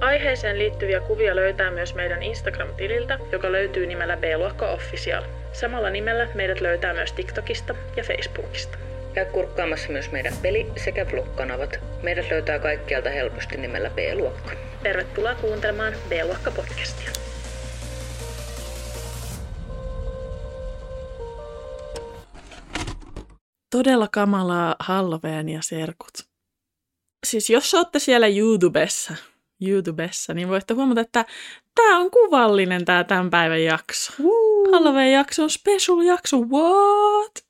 Aiheeseen liittyviä kuvia löytää myös meidän Instagram-tililtä, joka löytyy nimellä B-luokka Official. Samalla nimellä meidät löytää myös TikTokista ja Facebookista. Käy kurkkaamassa myös meidän peli- sekä vlog-kanavat. Meidät löytää kaikkialta helposti nimellä B-luokka. Tervetuloa kuuntelemaan B-luokka podcastia. Todella kamalaa Halloween ja serkut. Siis jos olette siellä YouTubessa, YouTubessa, niin voitte huomata, että tämä on kuvallinen tämä tämän päivän jakso. Halloween jakso on special jakso, what?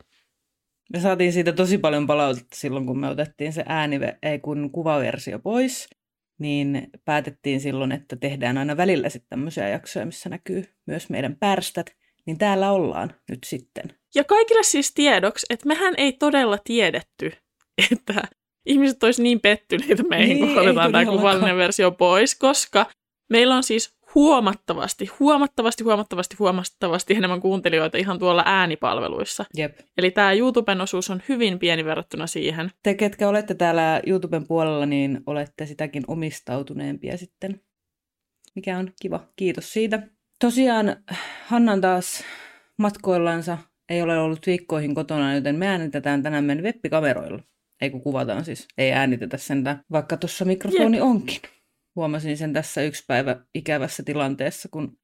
Me saatiin siitä tosi paljon palautetta silloin, kun me otettiin se ääni, ei kun kuvaversio pois, niin päätettiin silloin, että tehdään aina välillä sitten tämmöisiä jaksoja, missä näkyy myös meidän pärstät. Niin täällä ollaan nyt sitten. Ja kaikille siis tiedoksi, että mehän ei todella tiedetty, että ihmiset olisi niin pettyneitä meihin, Niin, kun otetaan tämä kuvallinen versio pois, koska meillä on siis huomattavasti, huomattavasti, huomattavasti, huomattavasti enemmän kuuntelijoita ihan tuolla äänipalveluissa. Jep. Eli tämä YouTuben osuus on hyvin pieni verrattuna siihen. Te, ketkä olette täällä YouTuben puolella, niin olette sitäkin omistautuneempia sitten. Mikä on kiva. Kiitos siitä. Tosiaan Hannan taas matkoillansa ei ole ollut viikkoihin kotona, joten me äänitetään tänään meidän webbikameroilla. Ei kun kuvataan siis. Ei äänitetä sentään, vaikka tuossa mikrofoni onkin. Huomasin sen tässä yksi päivä ikävässä tilanteessa, kun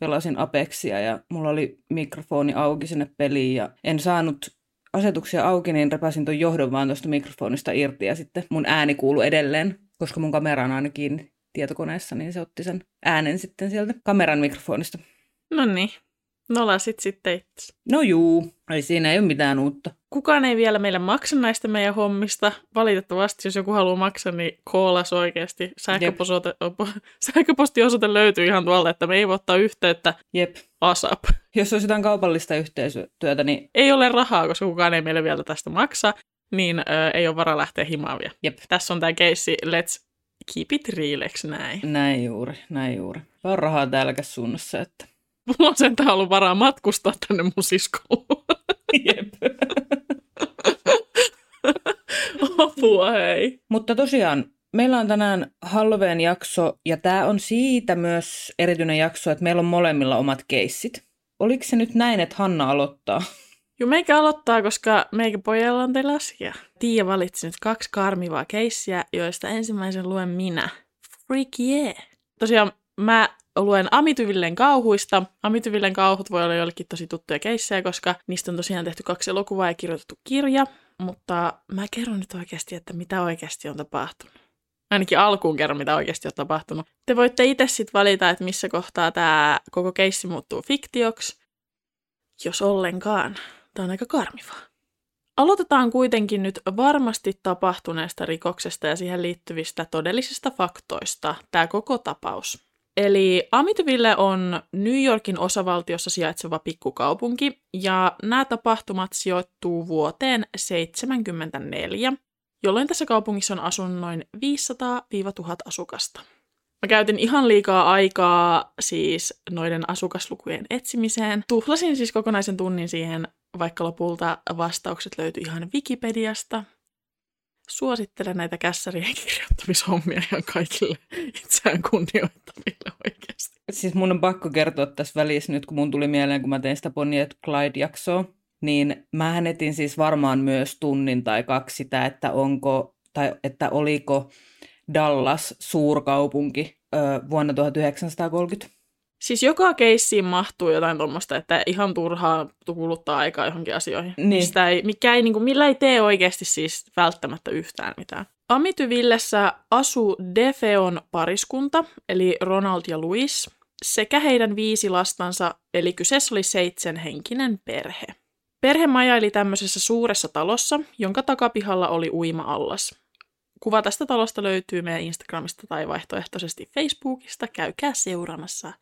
pelasin Apexia ja mulla oli mikrofoni auki sinne peliin ja en saanut asetuksia auki, niin repäsin tuon johdon vaan tuosta mikrofonista irti ja sitten mun ääni kuului edelleen, koska mun kamera on aina kiinni tietokoneessa, niin se otti sen äänen sitten sieltä kameran mikrofonista. No niin, nolasit sitten itse. No juu, ei siinä ei ole mitään uutta. Kukaan ei vielä meille maksa näistä meidän hommista. Valitettavasti, jos joku haluaa maksaa, niin koolas oikeasti. Sähköposoite, sähköpostiosoite löytyy ihan tuolta, että me ei voi ottaa yhteyttä Jep. ASAP. Jos olisi jotain kaupallista yhteistyötä, niin Ei ole rahaa, koska kukaan ei meille vielä tästä maksa, niin ö, ei ole varaa lähteä himaan vielä. jep, Tässä on tämä keissi, let's keep it real, näin? näin juuri, näin juuri. On rahaa täälläkäs suunnassa, että Mulla on sentään ollut varaa matkustaa tänne mun siskoon. jep. Apua, hei. Mutta tosiaan, meillä on tänään Halloween jakso, ja tämä on siitä myös erityinen jakso, että meillä on molemmilla omat keissit. Oliko se nyt näin, että Hanna aloittaa? Joo, meikä aloittaa, koska meikä pojalla on teillä asia. Tiia valitsi nyt kaksi karmivaa keissiä, joista ensimmäisen luen minä. Freak yeah! Tosiaan mä luen Amityvillen kauhuista. Amityvillen kauhut voi olla joillekin tosi tuttuja keissejä, koska niistä on tosiaan tehty kaksi elokuvaa ja kirjoitettu kirja. Mutta mä kerron nyt oikeasti, että mitä oikeasti on tapahtunut. Ainakin alkuun kerron, mitä oikeasti on tapahtunut. Te voitte itse sitten valita, että missä kohtaa tämä koko keissi muuttuu fiktioksi. Jos ollenkaan. Tämä on aika karmivaa. Aloitetaan kuitenkin nyt varmasti tapahtuneesta rikoksesta ja siihen liittyvistä todellisista faktoista, tämä koko tapaus. Eli Amityville on New Yorkin osavaltiossa sijaitseva pikkukaupunki, ja nämä tapahtumat sijoittuu vuoteen 1974, jolloin tässä kaupungissa on asunut noin 500-1000 asukasta. Mä käytin ihan liikaa aikaa siis noiden asukaslukujen etsimiseen. Tuhlasin siis kokonaisen tunnin siihen, vaikka lopulta vastaukset löytyi ihan Wikipediasta. Suosittelen näitä kässärien kirjoittamishommia ihan kaikille itseään kunnioittaville oikeasti. Siis mun on pakko kertoa tässä välissä nyt, kun mun tuli mieleen, kun mä tein sitä Bonnie Clyde-jaksoa, niin mä etin siis varmaan myös tunnin tai kaksi sitä, että onko, tai että oliko Dallas suurkaupunki ö, vuonna 1930. Siis joka keissiin mahtuu jotain tuommoista, että ihan turhaa kuluttaa aikaa johonkin asioihin. Niin. Mistä ei, mikä ei, niin kuin, millä ei tee oikeasti siis välttämättä yhtään mitään. Amityvillessä asuu Defeon pariskunta, eli Ronald ja Louis, sekä heidän viisi lastansa, eli kyseessä oli seitsemänhenkinen perhe. Perhe majaili tämmöisessä suuressa talossa, jonka takapihalla oli uima-allas. Kuva tästä talosta löytyy meidän Instagramista tai vaihtoehtoisesti Facebookista. Käykää seuraamassa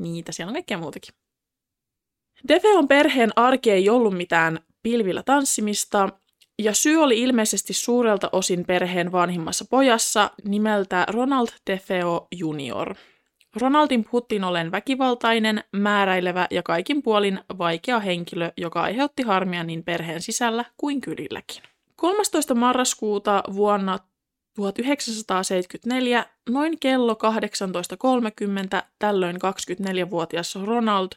niitä, siellä on kaikkea muutakin. Defeon perheen arki ei ollut mitään pilvillä tanssimista, ja syy oli ilmeisesti suurelta osin perheen vanhimmassa pojassa nimeltä Ronald DeFeo Jr. Ronaldin puhuttiin ollen väkivaltainen, määräilevä ja kaikin puolin vaikea henkilö, joka aiheutti harmia niin perheen sisällä kuin kylilläkin. 13. marraskuuta vuonna 1974, noin kello 18.30, tällöin 24-vuotias Ronald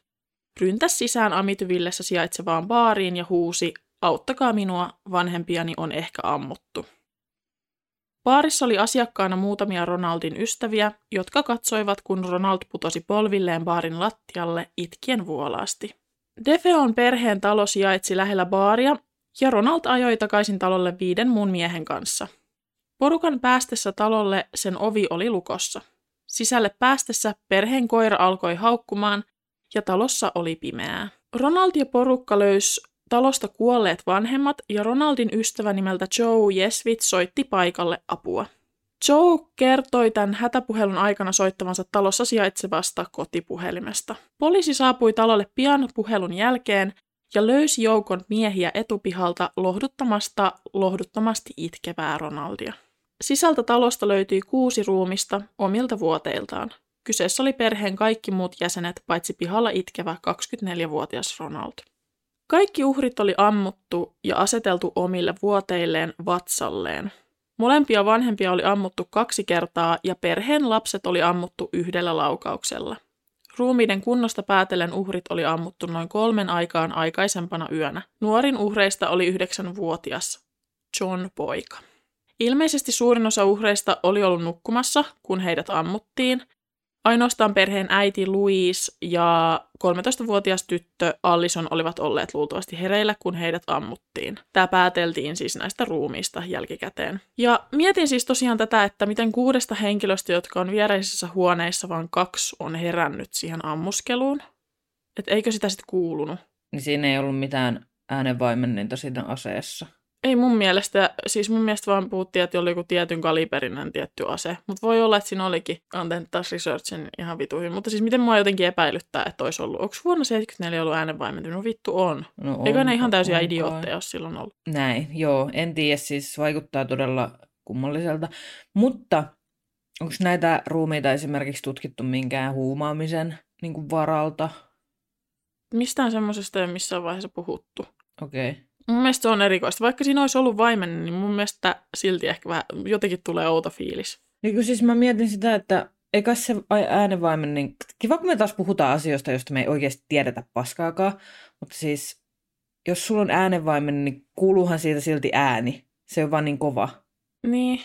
ryntäsi sisään Amityvillessä sijaitsevaan baariin ja huusi, auttakaa minua, vanhempiani on ehkä ammuttu. Baarissa oli asiakkaana muutamia Ronaldin ystäviä, jotka katsoivat, kun Ronald putosi polvilleen baarin lattialle itkien vuolaasti. Defeon perheen talo sijaitsi lähellä baaria, ja Ronald ajoi takaisin talolle viiden muun miehen kanssa. Porukan päästessä talolle sen ovi oli lukossa. Sisälle päästessä perheen koira alkoi haukkumaan, ja talossa oli pimeää. Ronald ja porukka löysi talosta kuolleet vanhemmat ja Ronaldin ystävä nimeltä Joe Jesvit soitti paikalle apua. Joe kertoi tämän hätäpuhelun aikana soittavansa talossa sijaitsevasta kotipuhelimesta. Poliisi saapui talolle pian puhelun jälkeen ja löysi joukon miehiä etupihalta lohduttamasta lohduttomasti itkevää Ronaldia. Sisältä talosta löytyi kuusi ruumista omilta vuoteiltaan. Kyseessä oli perheen kaikki muut jäsenet, paitsi pihalla itkevä 24-vuotias Ronald. Kaikki uhrit oli ammuttu ja aseteltu omille vuoteilleen vatsalleen. Molempia vanhempia oli ammuttu kaksi kertaa ja perheen lapset oli ammuttu yhdellä laukauksella. Ruumiiden kunnosta päätellen uhrit oli ammuttu noin kolmen aikaan aikaisempana yönä. Nuorin uhreista oli yhdeksänvuotias John Poika. Ilmeisesti suurin osa uhreista oli ollut nukkumassa, kun heidät ammuttiin, Ainoastaan perheen äiti Louise ja 13-vuotias tyttö Allison olivat olleet luultavasti hereillä, kun heidät ammuttiin. Tämä pääteltiin siis näistä ruumiista jälkikäteen. Ja mietin siis tosiaan tätä, että miten kuudesta henkilöstä, jotka on viereisissä huoneissa, vaan kaksi on herännyt siihen ammuskeluun. Että eikö sitä sitten kuulunut? Niin siinä ei ollut mitään äänenvaimenninta siinä aseessa. Ei mun mielestä, siis mun mielestä vaan puhuttiin, että oli joku tietyn kaliberinen tietty ase. Mutta voi olla, että siinä olikin. Anteen taas researchin ihan vituihin. Mutta siis miten mua jotenkin epäilyttää, että olisi ollut. Onko vuonna 74 ollut äänenvaimentunut? No vittu on. No on Eikö ne ihan täysiä idiootteja ole silloin ollut? Näin, joo. En tiedä, siis vaikuttaa todella kummalliselta. Mutta onko näitä ruumiita esimerkiksi tutkittu minkään huumaamisen niin varalta? Mistään semmoisesta ei missään vaiheessa puhuttu. Okei. Okay. Mun mielestä se on erikoista. Vaikka siinä olisi ollut vaimen, niin mun mielestä silti ehkä vähän jotenkin tulee outo fiilis. Niin siis mä mietin sitä, että eikä se äänenvaimen, niin kiva kun me taas puhutaan asioista, joista me ei oikeasti tiedetä paskaakaan, mutta siis jos sulla on äänenvaimen, niin kuuluuhan siitä silti ääni. Se on vaan niin kova. Niin.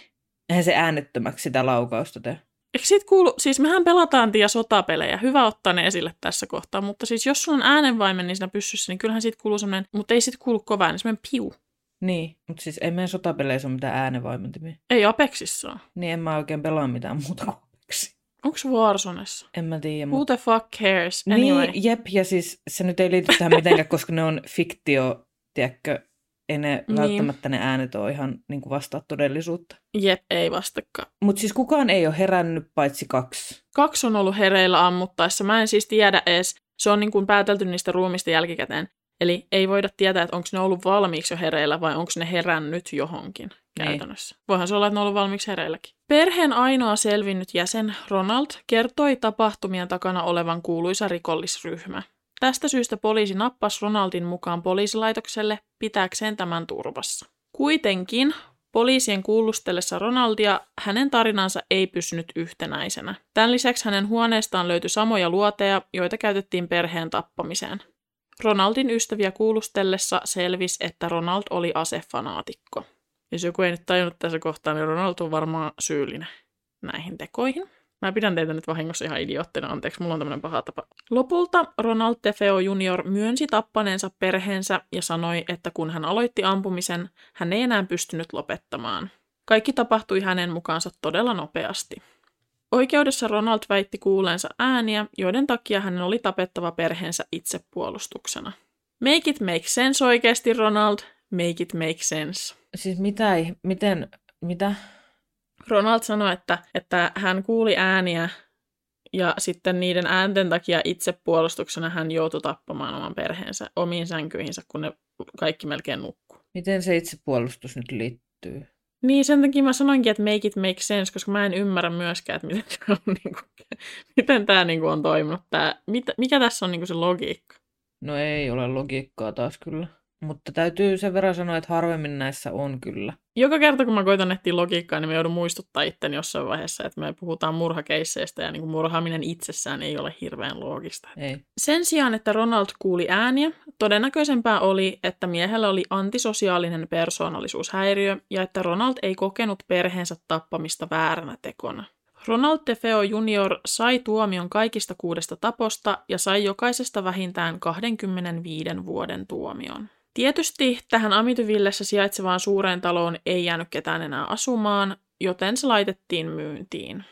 Eihän se äänettömäksi sitä laukausta tee. Eikö siitä kuulu, siis mehän pelataan tia sotapelejä, hyvä ottaa ne esille tässä kohtaa, mutta siis jos sulla on äänenvaimen niin siinä pyssyssä, niin kyllähän siitä kuuluu semmoinen, mutta ei siitä kuulu kova ääni, semmoinen piu. Niin, mutta siis ei meidän sotapeleissä ole mitään äänenvaimentimia. Ei Apexissa ole. Niin en mä oikein pelaa mitään muuta kuin Apexia. Onko Warzonessa? En mä tiedä. Who the fuck cares? Anyway. Niin, jep, ja siis se nyt ei liity tähän mitenkään, koska ne on fiktio, tiedätkö, ei ne niin. välttämättä ne äänet ole ihan niin kuin vastaa todellisuutta. Jep, ei vastakaan. Mutta siis kukaan ei ole herännyt paitsi kaksi. Kaksi on ollut hereillä ammuttaessa. Mä en siis tiedä edes. Se on niin kuin päätelty niistä ruumista jälkikäteen. Eli ei voida tietää, että onko ne ollut valmiiksi jo hereillä vai onko ne herännyt johonkin niin. käytännössä. Voihan se olla, että ne on ollut valmiiksi hereilläkin. Perheen ainoa selvinnyt jäsen, Ronald, kertoi tapahtumien takana olevan kuuluisa rikollisryhmä. Tästä syystä poliisi nappasi Ronaldin mukaan poliisilaitokselle pitääkseen tämän turvassa. Kuitenkin poliisien kuulustellessa Ronaldia hänen tarinansa ei pysynyt yhtenäisenä. Tämän lisäksi hänen huoneestaan löytyi samoja luoteja, joita käytettiin perheen tappamiseen. Ronaldin ystäviä kuulustellessa selvisi, että Ronald oli asefanaatikko. Jos joku ei nyt tajunnut tässä kohtaa, niin Ronald on varmaan syyllinen näihin tekoihin. Mä pidän teitä nyt vahingossa ihan idioottina, anteeksi, mulla on tämmöinen paha tapa. Lopulta Ronald Tefeo Jr. myönsi tappaneensa perheensä ja sanoi, että kun hän aloitti ampumisen, hän ei enää pystynyt lopettamaan. Kaikki tapahtui hänen mukaansa todella nopeasti. Oikeudessa Ronald väitti kuuleensa ääniä, joiden takia hänen oli tapettava perheensä itsepuolustuksena. Make it make sense oikeasti, Ronald. Make it make sense. Siis mitä, miten, mitä? Ronald sanoi, että, että hän kuuli ääniä Ja sitten niiden äänten takia itsepuolustuksena hän joutui tappamaan oman perheensä omiin sänkyihinsä, kun ne kaikki melkein nukkuu. Miten se itsepuolustus nyt liittyy? Niin, sen takia mä sanoinkin, että make it make sense, koska mä en ymmärrä myöskään, että miten tämä on, niin kuin, miten tämä niin kuin on toiminut. Tämä, mikä tässä on niin kuin se logiikka? No ei ole logiikkaa taas kyllä. Mutta täytyy sen verran sanoa, että harvemmin näissä on kyllä. Joka kerta, kun mä koitan etsiä logiikkaa, niin mä joudun muistuttaa itteni jossain vaiheessa, että me puhutaan murhakeisseistä ja niin kuin murhaaminen itsessään ei ole hirveän loogista. Ei. Sen sijaan, että Ronald kuuli ääniä, todennäköisempää oli, että miehellä oli antisosiaalinen persoonallisuushäiriö ja että Ronald ei kokenut perheensä tappamista vääränä tekona. Ronald DeFeo Jr. sai tuomion kaikista kuudesta taposta ja sai jokaisesta vähintään 25 vuoden tuomion. Tietysti tähän Amityvillessä sijaitsevaan suureen taloon ei jäänyt ketään enää asumaan, joten se laitettiin myyntiin.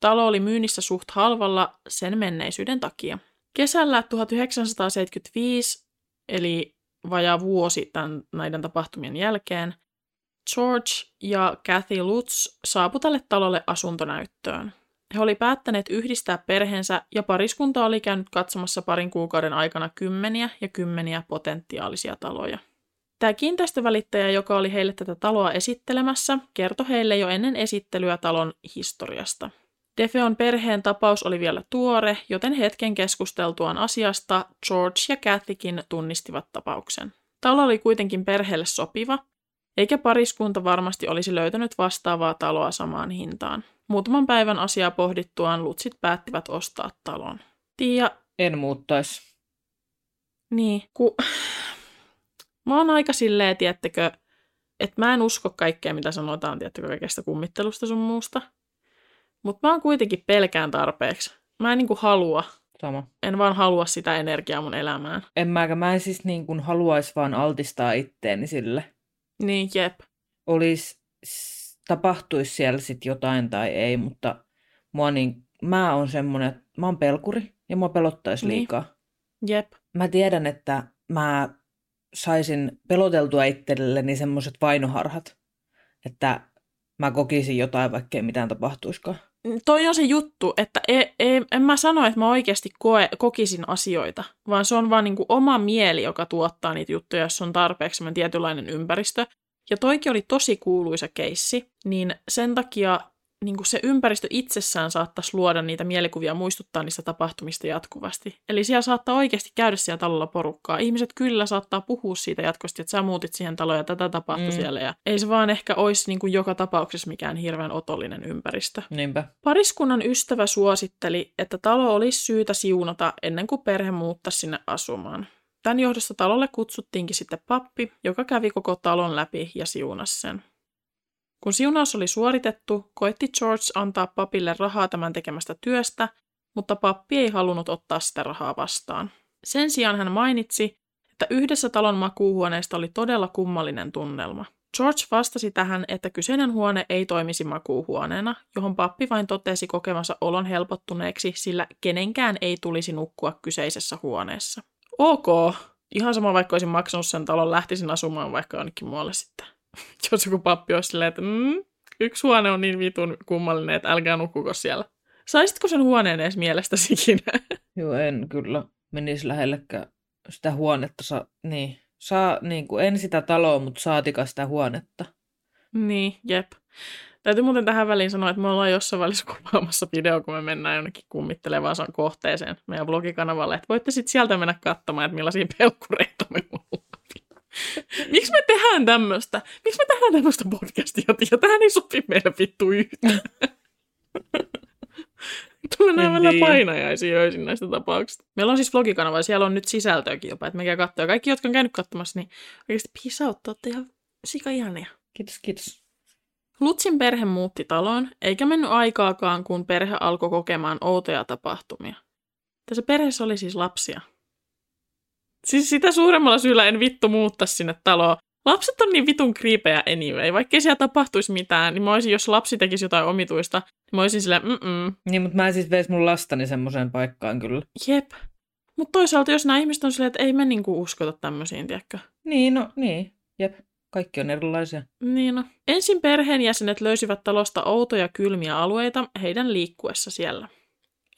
Talo oli myynnissä suht halvalla sen menneisyyden takia. Kesällä 1975, eli vajaa vuosi tämän, näiden tapahtumien jälkeen, George ja Kathy Lutz saapu tälle talolle asuntonäyttöön. He oli päättäneet yhdistää perheensä ja pariskunta oli käynyt katsomassa parin kuukauden aikana kymmeniä ja kymmeniä potentiaalisia taloja. Tämä kiinteistövälittäjä, joka oli heille tätä taloa esittelemässä, kertoi heille jo ennen esittelyä talon historiasta. Defeon perheen tapaus oli vielä tuore, joten hetken keskusteltuaan asiasta George ja Kathykin tunnistivat tapauksen. Talo oli kuitenkin perheelle sopiva, eikä pariskunta varmasti olisi löytänyt vastaavaa taloa samaan hintaan. Muutaman päivän asiaa pohdittuaan lutsit päättivät ostaa talon. Tiia... En muuttaisi. Niin, ku... Mä oon aika silleen, tiettekö, että mä en usko kaikkea, mitä sanotaan, tiettekö, kaikesta kummittelusta sun muusta. Mutta mä oon kuitenkin pelkään tarpeeksi. Mä en niinku halua. Sama. En vaan halua sitä energiaa mun elämään. En mäkä, mä en siis niin kuin haluaisi vaan altistaa itteeni sille. Niin, jep. Olis, tapahtuisi siellä sitten jotain tai ei, mutta mua niin, mä oon semmonen, että mä oon pelkuri ja mua pelottaisi Niin. liikaa. Jep. Mä tiedän, että mä saisin peloteltua itselleni semmoiset vainoharhat, että mä kokisin jotain, vaikka ei mitään tapahtuiskaan. Toi on se juttu, että ei, ei, en mä sano, että mä oikeasti koe, kokisin asioita, vaan se on vaan niinku oma mieli, joka tuottaa niitä juttuja, jos on tarpeeksi semmoinen tietynlainen ympäristö. Ja toikin oli tosi kuuluisa keissi, niin sen takia niin kuin se ympäristö itsessään saattaisi luoda niitä mielikuvia, muistuttaa niistä tapahtumista jatkuvasti. Eli siellä saattaa oikeasti käydä siellä talolla porukkaa. Ihmiset kyllä saattaa puhua siitä jatkuvasti, että sä muutit siihen taloon ja tätä tapahtui Mm. siellä. Ja ei se vaan ehkä olisi niin kuin joka tapauksessa mikään hirveän otollinen ympäristö. Niinpä. Pariskunnan ystävä suositteli, että talo olisi syytä siunata ennen kuin perhe muuttaisi sinne asumaan. Tämän johdosta talolle kutsuttiinkin sitten pappi, joka kävi koko talon läpi ja siunasi sen. Kun siunaus oli suoritettu, koetti George antaa papille rahaa tämän tekemästä työstä, mutta pappi ei halunnut ottaa sitä rahaa vastaan. Sen sijaan hän mainitsi, että yhdessä talon makuuhuoneesta oli todella kummallinen tunnelma. George vastasi tähän, että kyseinen huone ei toimisi makuuhuoneena, johon pappi vain totesi kokemansa olon helpottuneeksi, sillä kenenkään ei tulisi nukkua kyseisessä huoneessa. Ok, ihan sama vaikka olisin maksanut sen talon, lähtisin asumaan vaikka jonnekin muualle sitten. Jos joku pappi olisi silleen, että mm, yksi huone on niin vitun kummallinen, että älkää nukkuko siellä. Saisitko sen huoneen edes mielestäsi ikinä? Joo, en kyllä menisi lähellekään sitä huonetta. Sa- niin. Saa, niin kuin, en sitä taloa, mutta saatika sitä huonetta. Niin, jep. Täytyy muuten tähän väliin sanoa, että me ollaan jossain välissä kuvaamassa video, kun me mennään jonnekin kummittelevaan kohteeseen meidän blogikanavalle. Että voitte sitten sieltä mennä katsomaan, että millaisia pelkkureita me ollaan. Miksi me tehdään tämmöistä? Miksi me tehdään tämmöistä podcastia? Ja tähän ei sopi meille vittu yhtään. En vielä tiedä. painajaisiin öisin näistä tapauksista. Meillä on siis blogikanava ja siellä on nyt sisältöäkin jopa, että mekä katsoa. Kaikki, jotka on käynyt katsomassa, niin oikeasti peace out, olette ihan sika ihania. Kiitos, kiitos. Lutsin perhe muutti taloon, eikä mennyt aikaakaan, kun perhe alkoi kokemaan outoja tapahtumia. Tässä perheessä oli siis lapsia. Siis sitä suuremmalla syyllä en vittu muuttaa sinne taloon. Lapset on niin vitun kriipejä anyway. Vaikka siellä tapahtuisi mitään, niin mä olisin, jos lapsi tekisi jotain omituista, niin mä olisin silleen, mm Niin, mutta mä en siis veisi mun lastani semmoiseen paikkaan kyllä. jep. Mutta toisaalta, jos nämä ihmiset on silleen, että ei me niinku uskota tämmöisiin, tiedätkö? Niin, no niin, jep. Kaikki on erilaisia. Niin no. Ensin perheenjäsenet löysivät talosta outoja kylmiä alueita heidän liikkuessa siellä.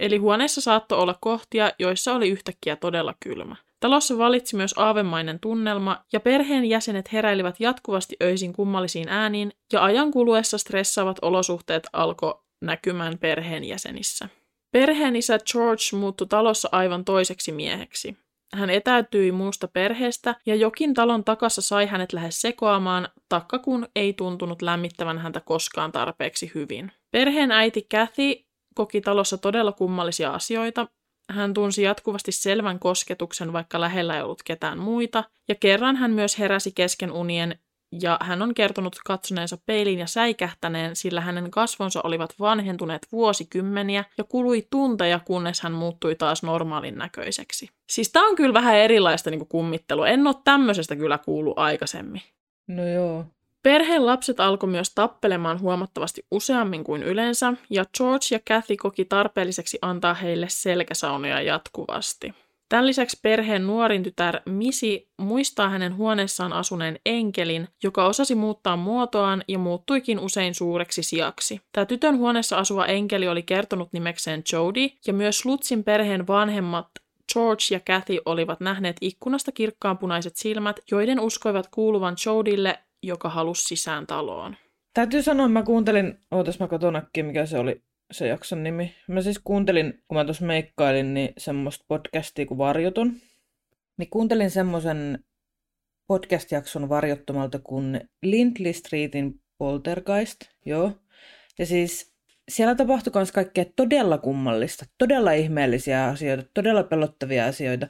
Eli huoneessa saattoi olla kohtia, joissa oli yhtäkkiä todella kylmä. Talossa valitsi myös aavemainen tunnelma, ja perheen jäsenet heräilivät jatkuvasti öisin kummallisiin ääniin, ja ajan kuluessa stressaavat olosuhteet alkoi näkymään perheen jäsenissä. Perheen isä George muuttui talossa aivan toiseksi mieheksi. Hän etäytyi muusta perheestä ja jokin talon takassa sai hänet lähes sekoamaan, takka kun ei tuntunut lämmittävän häntä koskaan tarpeeksi hyvin. Perheen äiti Kathy koki talossa todella kummallisia asioita. Hän tunsi jatkuvasti selvän kosketuksen, vaikka lähellä ei ollut ketään muita, ja kerran hän myös heräsi kesken unien ja hän on kertonut katsoneensa peiliin ja säikähtäneen, sillä hänen kasvonsa olivat vanhentuneet vuosikymmeniä ja kului tunteja, kunnes hän muuttui taas normaalin näköiseksi. Siis tää on kyllä vähän erilaista niin kummittelua. En ole tämmöisestä kyllä kuullut aikaisemmin. No joo. Perheen lapset alkoi myös tappelemaan huomattavasti useammin kuin yleensä, ja George ja Kathy koki tarpeelliseksi antaa heille selkäsaunoja jatkuvasti. Tämän lisäksi perheen nuorin tytär Misi muistaa hänen huoneessaan asuneen enkelin, joka osasi muuttaa muotoaan ja muuttuikin usein suureksi sijaksi. Tämä tytön huoneessa asuva enkeli oli kertonut nimekseen Jody, ja myös Lutzin perheen vanhemmat George ja Kathy olivat nähneet ikkunasta kirkkaanpunaiset silmät, joiden uskoivat kuuluvan Jodylle, joka halusi sisään taloon. Täytyy sanoa, mä kuuntelin, ootas mä kotonakin, mikä se oli, se jakson nimi. Mä siis kuuntelin, kun mä tuossa meikkailin, niin semmoista podcastia kuin Varjotun. Niin kuuntelin semmoisen podcast-jakson varjottomalta kuin Lindley Streetin Poltergeist, joo. Ja siis siellä tapahtui myös kaikkea todella kummallista, todella ihmeellisiä asioita, todella pelottavia asioita.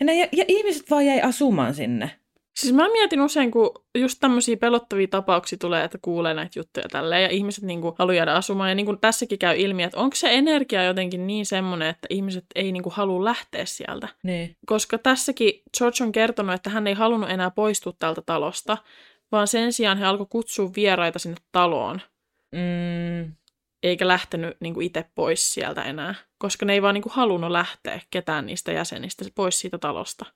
Ja, ne, ja, ja ihmiset vaan jäi asumaan sinne. Siis mä mietin usein, kun just tämmöisiä pelottavia tapauksia tulee, että kuulee näitä juttuja tälleen, ja ihmiset niinku haluaa jäädä asumaan. Ja niin kuin tässäkin käy ilmi, että onko se energia jotenkin niin semmoinen, että ihmiset ei niinku halua lähteä sieltä. Niin. Koska tässäkin George on kertonut, että hän ei halunnut enää poistua tältä talosta, vaan sen sijaan he alkoi kutsua vieraita sinne taloon. Mm, Eikä lähtenyt niinku itse pois sieltä enää, koska ne ei vaan niinku halunnut lähteä ketään niistä jäsenistä pois siitä talosta.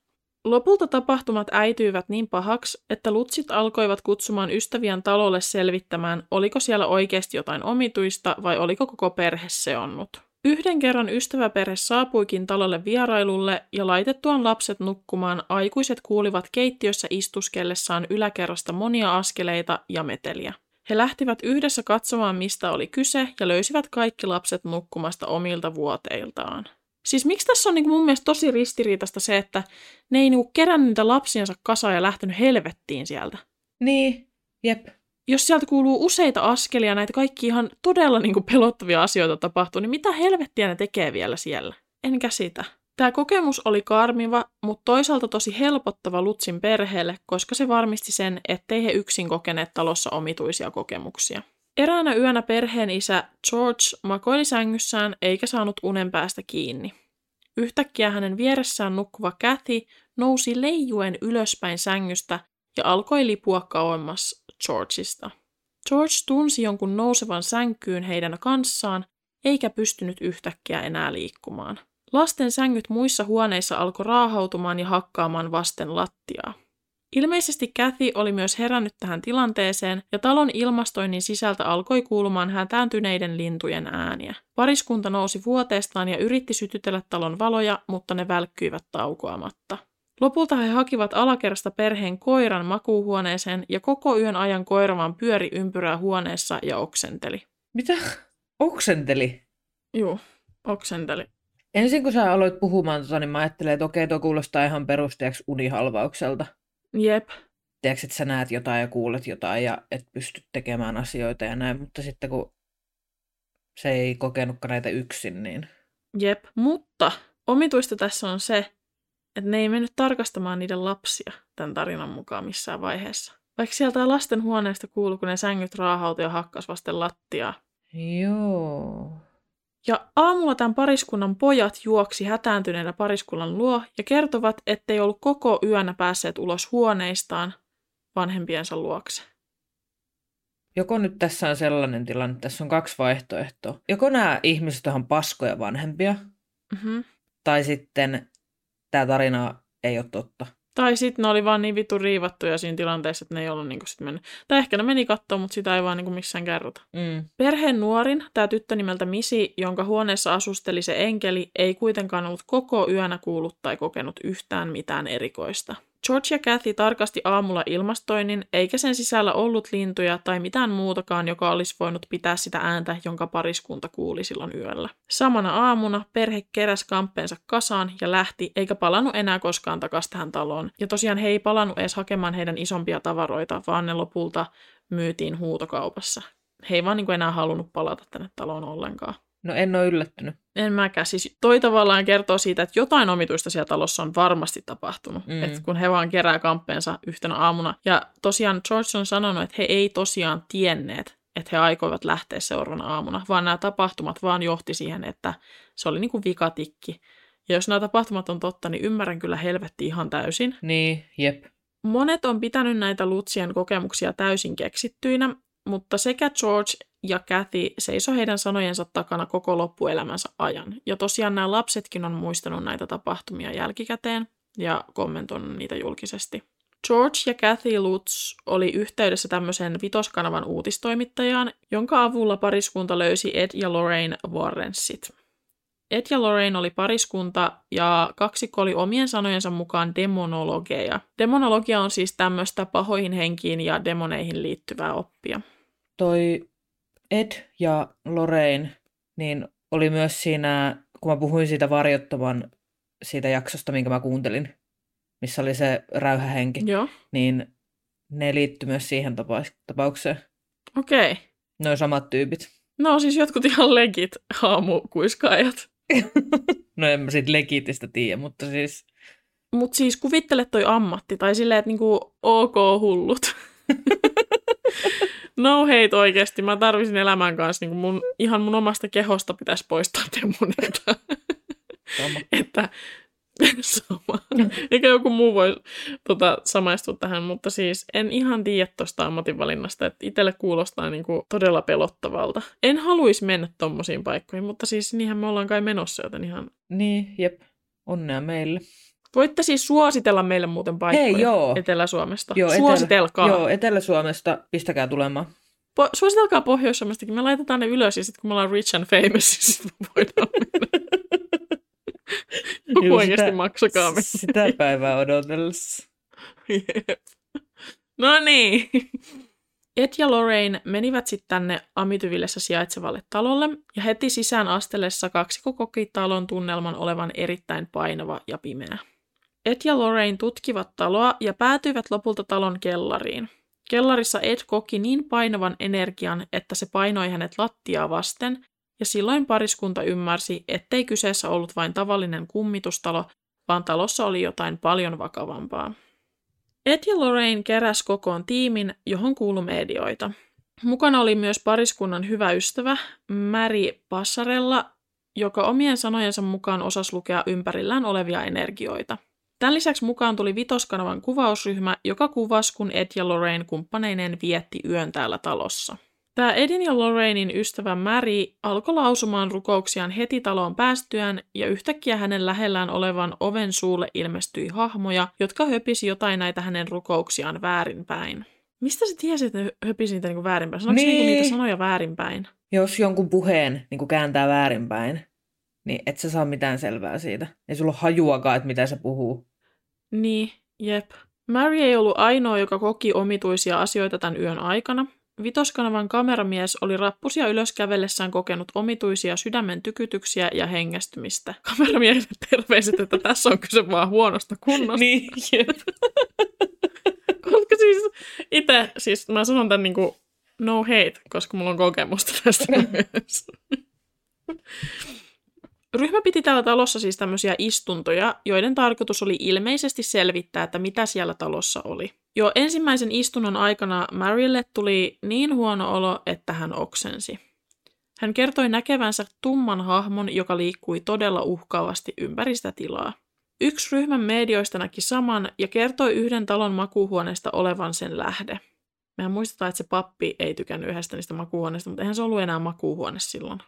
Lopulta tapahtumat äityivät niin pahaksi, että lutsit alkoivat kutsumaan ystäviään talolle selvittämään, oliko siellä oikeasti jotain omituista vai oliko koko perhe seonnut. Yhden kerran ystäväperhe saapuikin talolle vierailulle ja laitettuaan lapset nukkumaan aikuiset kuulivat keittiössä istuskellessaan yläkerrasta monia askeleita ja meteliä. He lähtivät yhdessä katsomaan, mistä oli kyse ja löysivät kaikki lapset nukkumasta omilta vuoteiltaan. Siis miksi tässä on niin mun mielestä tosi ristiriitasta se, että ne ei niin kerännyt niitä lapsiansa kasaan ja lähtenyt helvettiin sieltä. niin, jep. Jos sieltä kuuluu useita askelia, näitä kaikki ihan todella niin kuin pelottavia asioita tapahtuu, niin mitä helvettiä ne tekee vielä siellä? En käsitä. Tämä kokemus oli karmiva, mutta toisaalta tosi helpottava Lutsin perheelle, koska se varmisti sen, ettei he yksin kokeneet talossa omituisia kokemuksia. Eräänä yönä perheen isä George makoili sängyssään eikä saanut unen päästä kiinni. Yhtäkkiä hänen vieressään nukkuva Kathy nousi leijuen ylöspäin sängystä ja alkoi lipua kauemmas Georgeista. George tunsi jonkun nousevan sänkyyn heidän kanssaan, eikä pystynyt yhtäkkiä enää liikkumaan. Lasten sängyt muissa huoneissa alkoi raahautumaan ja hakkaamaan vasten lattiaa. Ilmeisesti Kathy oli myös herännyt tähän tilanteeseen ja talon ilmastoinnin sisältä alkoi kuulumaan hätääntyneiden lintujen ääniä. Pariskunta nousi vuoteestaan ja yritti sytytellä talon valoja, mutta ne välkkyivät taukoamatta. Lopulta he hakivat alakerrasta perheen koiran makuuhuoneeseen ja koko yön ajan koira vaan pyöri ympyrää huoneessa ja oksenteli. Mitä? Oksenteli. Juu, oksenteli. Ensin kun sä aloit puhumaan tota, niin mä ajattelin, että okei, tuo kuulostaa ihan perusteeksi unihalvaukselta. Jep. Tiedätkö, että sä näet jotain ja kuulet jotain ja et pysty tekemään asioita ja näin, mutta sitten kun se ei kokenutkaan näitä yksin, niin Jep. Mutta omituista tässä on se, että ne ei mennyt tarkastamaan niiden lapsia tämän tarinan mukaan missään vaiheessa. Vaikka sieltä lasten huoneesta kuului, kun ne sängyt raahautui ja hakkas vasten lattiaa. joo. Ja aamulla tämän pariskunnan pojat juoksi hätääntyneenä pariskunnan luo ja kertovat, ettei ollut koko yönä päässeet ulos huoneistaan vanhempiensa luokse. Joko nyt tässä on sellainen tilanne, että tässä on kaksi vaihtoehtoa. Joko nämä ihmiset on paskoja vanhempia, Mm-hmm. tai sitten tämä tarina ei ole totta. Tai sitten ne oli vaan niin vittu riivattuja siinä tilanteessa, että ne ei ollut niinku sit mennyt. Tai ehkä ne meni kattoon, mutta sitä ei vaan niinku missään kerrota. Mm. Perheen nuorin, tämä tyttö nimeltä Misi, jonka huoneessa asusteli se enkeli, ei kuitenkaan ollut koko yönä kuullut tai kokenut yhtään mitään erikoista. George ja Kathy tarkasti aamulla ilmastoinnin, eikä sen sisällä ollut lintuja tai mitään muutakaan, joka olisi voinut pitää sitä ääntä, jonka pariskunta kuuli silloin yöllä. Samana aamuna perhe keräsi kamppeensa kasaan ja lähti, eikä palannut enää koskaan takaisin tähän taloon. Ja tosiaan he ei palannut edes hakemaan heidän isompia tavaroita, vaan ne lopulta myytiin huutokaupassa. He ei vaan niin enää halunnut palata tänne taloon ollenkaan. No en ole yllättynyt. En mäkään. Siis toi tavallaan kertoo siitä, että jotain omituista siellä talossa on varmasti tapahtunut. Mm. Että kun he vaan kerää kamppeensa yhtenä aamuna. Ja tosiaan George on sanonut, että he ei tosiaan tienneet, että he aikoivat lähteä seuraavana aamuna, vaan nämä tapahtumat vaan johti siihen, että se oli niin kuin vikatikki. Ja jos nämä tapahtumat on totta, niin ymmärrän kyllä helvetti ihan täysin. Niin, jep. Monet on pitänyt näitä Lutsien kokemuksia täysin keksittyinä, mutta sekä George ja Kathy seisoi heidän sanojensa takana koko loppuelämänsä ajan. Ja tosiaan nämä lapsetkin on muistanut näitä tapahtumia jälkikäteen ja kommentoinut niitä julkisesti. George ja Kathy Lutz oli yhteydessä tämmöiseen vitoskanavan uutistoimittajaan, jonka avulla pariskunta löysi Ed ja Lorraine Warrensit. Ed ja Lorraine oli pariskunta ja kaksikko oli omien sanojensa mukaan demonologeja. Demonologia on siis tämmöistä pahoihin henkiin ja demoneihin liittyvää oppia. Toi Ed ja Lorraine, niin oli myös siinä, kun mä puhuin siitä varjottoman siitä jaksosta, minkä mä kuuntelin, missä oli se räyhähenki, Joo, niin ne liittyi myös siihen tapa- tapaukseen. okei. Okay. Noin samat tyypit. No siis jotkut ihan legit haamukuiskaajat. No en mä siitä legitistä tiedä, mutta siis Mutta siis kuvittele toi ammatti, tai silleen, että niinku ok hullut. no hate oikeesti, mä tarvisin elämän kanssa, niinku mun, ihan mun omasta kehosta pitäisi poistaa demoneita. sama. että sama. Eikä joku muu voi tota, samaistua tähän, mutta siis en ihan tiedä tuosta ammatinvalinnasta, että itselle kuulostaa niinku todella pelottavalta. En haluaisi mennä tommosiin paikkoihin, mutta siis niinhän me ollaan kai menossa, joten ihan... Niin, jep. Onnea meille. Voitte siis suositella meille muuten paikkoja Hei, joo. Etelä-Suomesta. Joo, Suositelkaa. Etelä, joo, Etelä-Suomesta pistäkää tulemaan. Po- suositelkaa Pohjois-Suomestakin. Me laitetaan ne ylös ja sitten kun me ollaan rich and famous, niin sit me voidaan mennä. Joku oikeasti maksakaa meille. Sitä päivää odotellessa. No niin. Ed ja Lorraine menivät sitten tänne Amityvillessä sijaitsevalle talolle, ja heti sisään astellessa kaksikko koki talon tunnelman olevan erittäin painava ja pimeä. Ed ja Lorraine tutkivat taloa ja päätyivät lopulta talon kellariin. Kellarissa Ed koki niin painavan energian, että se painoi hänet lattiaa vasten, ja silloin pariskunta ymmärsi, ettei kyseessä ollut vain tavallinen kummitustalo, vaan talossa oli jotain paljon vakavampaa. Ed ja Lorraine keräs kokoon tiimin, johon kuului medioita. Mukana oli myös pariskunnan hyvä ystävä, Mary Passarella, joka omien sanojensa mukaan osasi lukea ympärillään olevia energioita. Tämän lisäksi mukaan tuli vitoskanavan kuvausryhmä, joka kuvasi, kun Ed ja Lorraine kumppaneineen vietti yön täällä talossa. Tämä Edin ja Lorrainin ystävä Mary alkoi lausumaan rukouksiaan heti taloon päästyään, ja yhtäkkiä hänen lähellään olevan oven suulle ilmestyi hahmoja, jotka höpisi jotain näitä hänen rukouksiaan väärinpäin. Mistä sä tiesit, että ne höpisi niitä niinku väärinpäin? Sanoiko niin. Niin. niinku niitä sanoja väärinpäin? Jos jonkun puheen niin kääntää väärinpäin, niin et sä saa mitään selvää siitä. Ei sulla ole hajuakaan, että mitä se puhuu. Niin, jep. Mary ei ollut ainoa, joka koki omituisia asioita tämän yön aikana. Vitoskanavan kameramies oli rappusia ylös kävellessään kokenut omituisia sydämen tykytyksiä ja hengästymistä. Kameramiehelle terveiset, että tässä on kyse vaan huonosta kunnosta. niin, jep. Koska siis itse, siis mä sanon tämän niinku no hate, koska mulla on kokemusta tästä myös. Ryhmä piti täällä talossa siis tämmöisiä istuntoja, joiden tarkoitus oli ilmeisesti selvittää, että mitä siellä talossa oli. Jo ensimmäisen istunnon aikana Marylle tuli niin huono olo, että hän oksensi. Hän kertoi näkevänsä tumman hahmon, joka liikkui todella uhkaavasti ympäri sitä tilaa. Yksi ryhmän medioista näki saman ja kertoi yhden talon makuuhuoneesta olevan sen lähde. Mehän muistetaan, että se pappi ei tykännyt yhdestä niistä makuuhuoneista, mutta eihän se ollut enää makuuhuone silloin,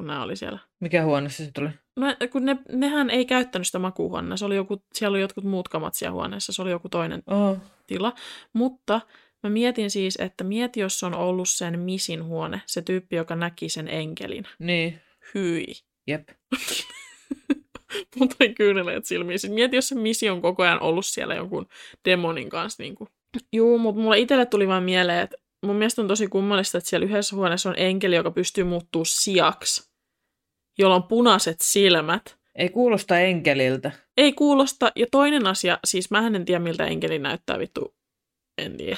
kun nämä oli siellä. Mikä huoneessa se tuli? No, kun ne, nehän ei käyttänyt sitä makuuhuonetta. Se oli joku, siellä oli jotkut muut kamat siellä huoneessa. Se oli joku toinen Oh. tila. Mutta mä mietin siis, että mieti, jos on ollut sen Misin huone, se tyyppi, joka näki sen enkelin. Niin. Hyi. Jep. Mutta ei kyyneleet silmiin. Sitten mieti, jos se Misi on koko ajan ollut siellä jonkun demonin kanssa. Niin kuin. Juu, mutta mulle itselle tuli vaan mieleen, että mun mielestä on tosi kummallista, että siellä yhdessä huoneessa on enkeli, joka pystyy muuttuu siaksi, jolla on punaiset silmät. Ei kuulosta enkeliltä. Ei kuulosta. Ja toinen asia, siis mä en tiedä miltä enkeli näyttää vittu, en tiedä.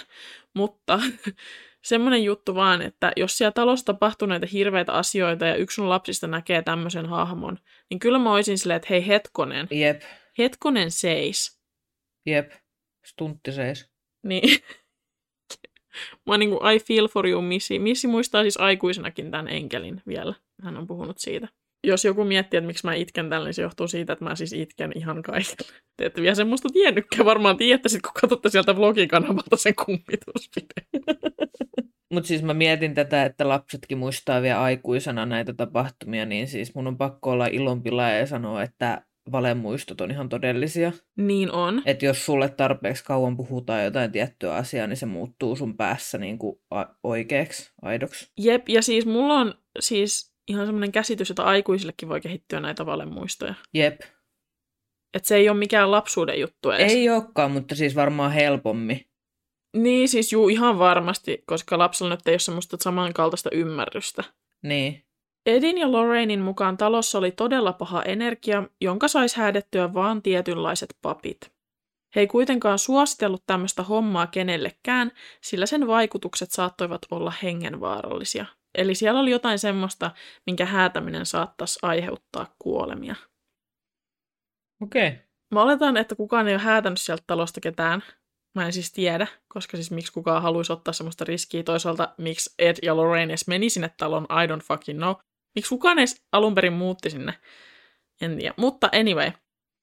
Mutta semmoinen juttu vaan, että jos siellä talossa tapahtuu näitä hirveitä asioita ja yksi sun lapsista näkee tämmöisen hahmon, niin kyllä mä olisin silleen, että hei hetkonen, Jep. hetkonen seis. Jep. Stuntti seis. Niin mä niin kuin, I feel for you, Missi. Missi muistaa siis aikuisenakin tämän enkelin vielä. Hän on puhunut siitä. Jos joku miettii, että miksi mä itken tällä, niin se johtuu siitä, että mä siis itken ihan kaikille. Te ette vielä semmoista tiennytkään. Varmaan tiedätte sit, kun katsotte sieltä vlogikanavalta sen kummituspideen. Mutta siis mä mietin tätä, että lapsetkin muistaa vielä aikuisena näitä tapahtumia, niin siis mun on pakko olla ilonpila ja sanoa, että valemuistot on ihan todellisia. Niin on. Että jos sulle tarpeeksi kauan puhutaan jotain tiettyä asiaa, niin se muuttuu sun päässä niin kuin a- oikeaksi, aidoksi. Jep, ja siis mulla on siis ihan semmoinen käsitys, että aikuisillekin voi kehittyä näitä valemuistoja. Jep. Että se ei ole mikään lapsuuden juttu edes. Ei olekaan, mutta siis varmaan helpommin. Niin, siis juu, ihan varmasti, koska lapsella nyt ei ole semmoista samankaltaista ymmärrystä. Niin. Edin ja Lorrainin mukaan talossa oli todella paha energia, jonka saisi häädettyä vaan tietynlaiset papit. He ei kuitenkaan suositellut tämmöistä hommaa kenellekään, sillä sen vaikutukset saattoivat olla hengenvaarallisia. Eli siellä oli jotain semmoista, minkä häätäminen saattaisi aiheuttaa kuolemia. Okei. Okay. Mä oletan, että kukaan ei ole häätänyt sieltä talosta ketään. Mä en siis tiedä, koska siis miksi kukaan haluaisi ottaa semmoista riskiä. Toisaalta miksi Ed ja Lorraine edes meni sinne talon, I don't fucking know. Miksi kukaan edes alun perin muutti sinne, en tiedä. Mutta anyway,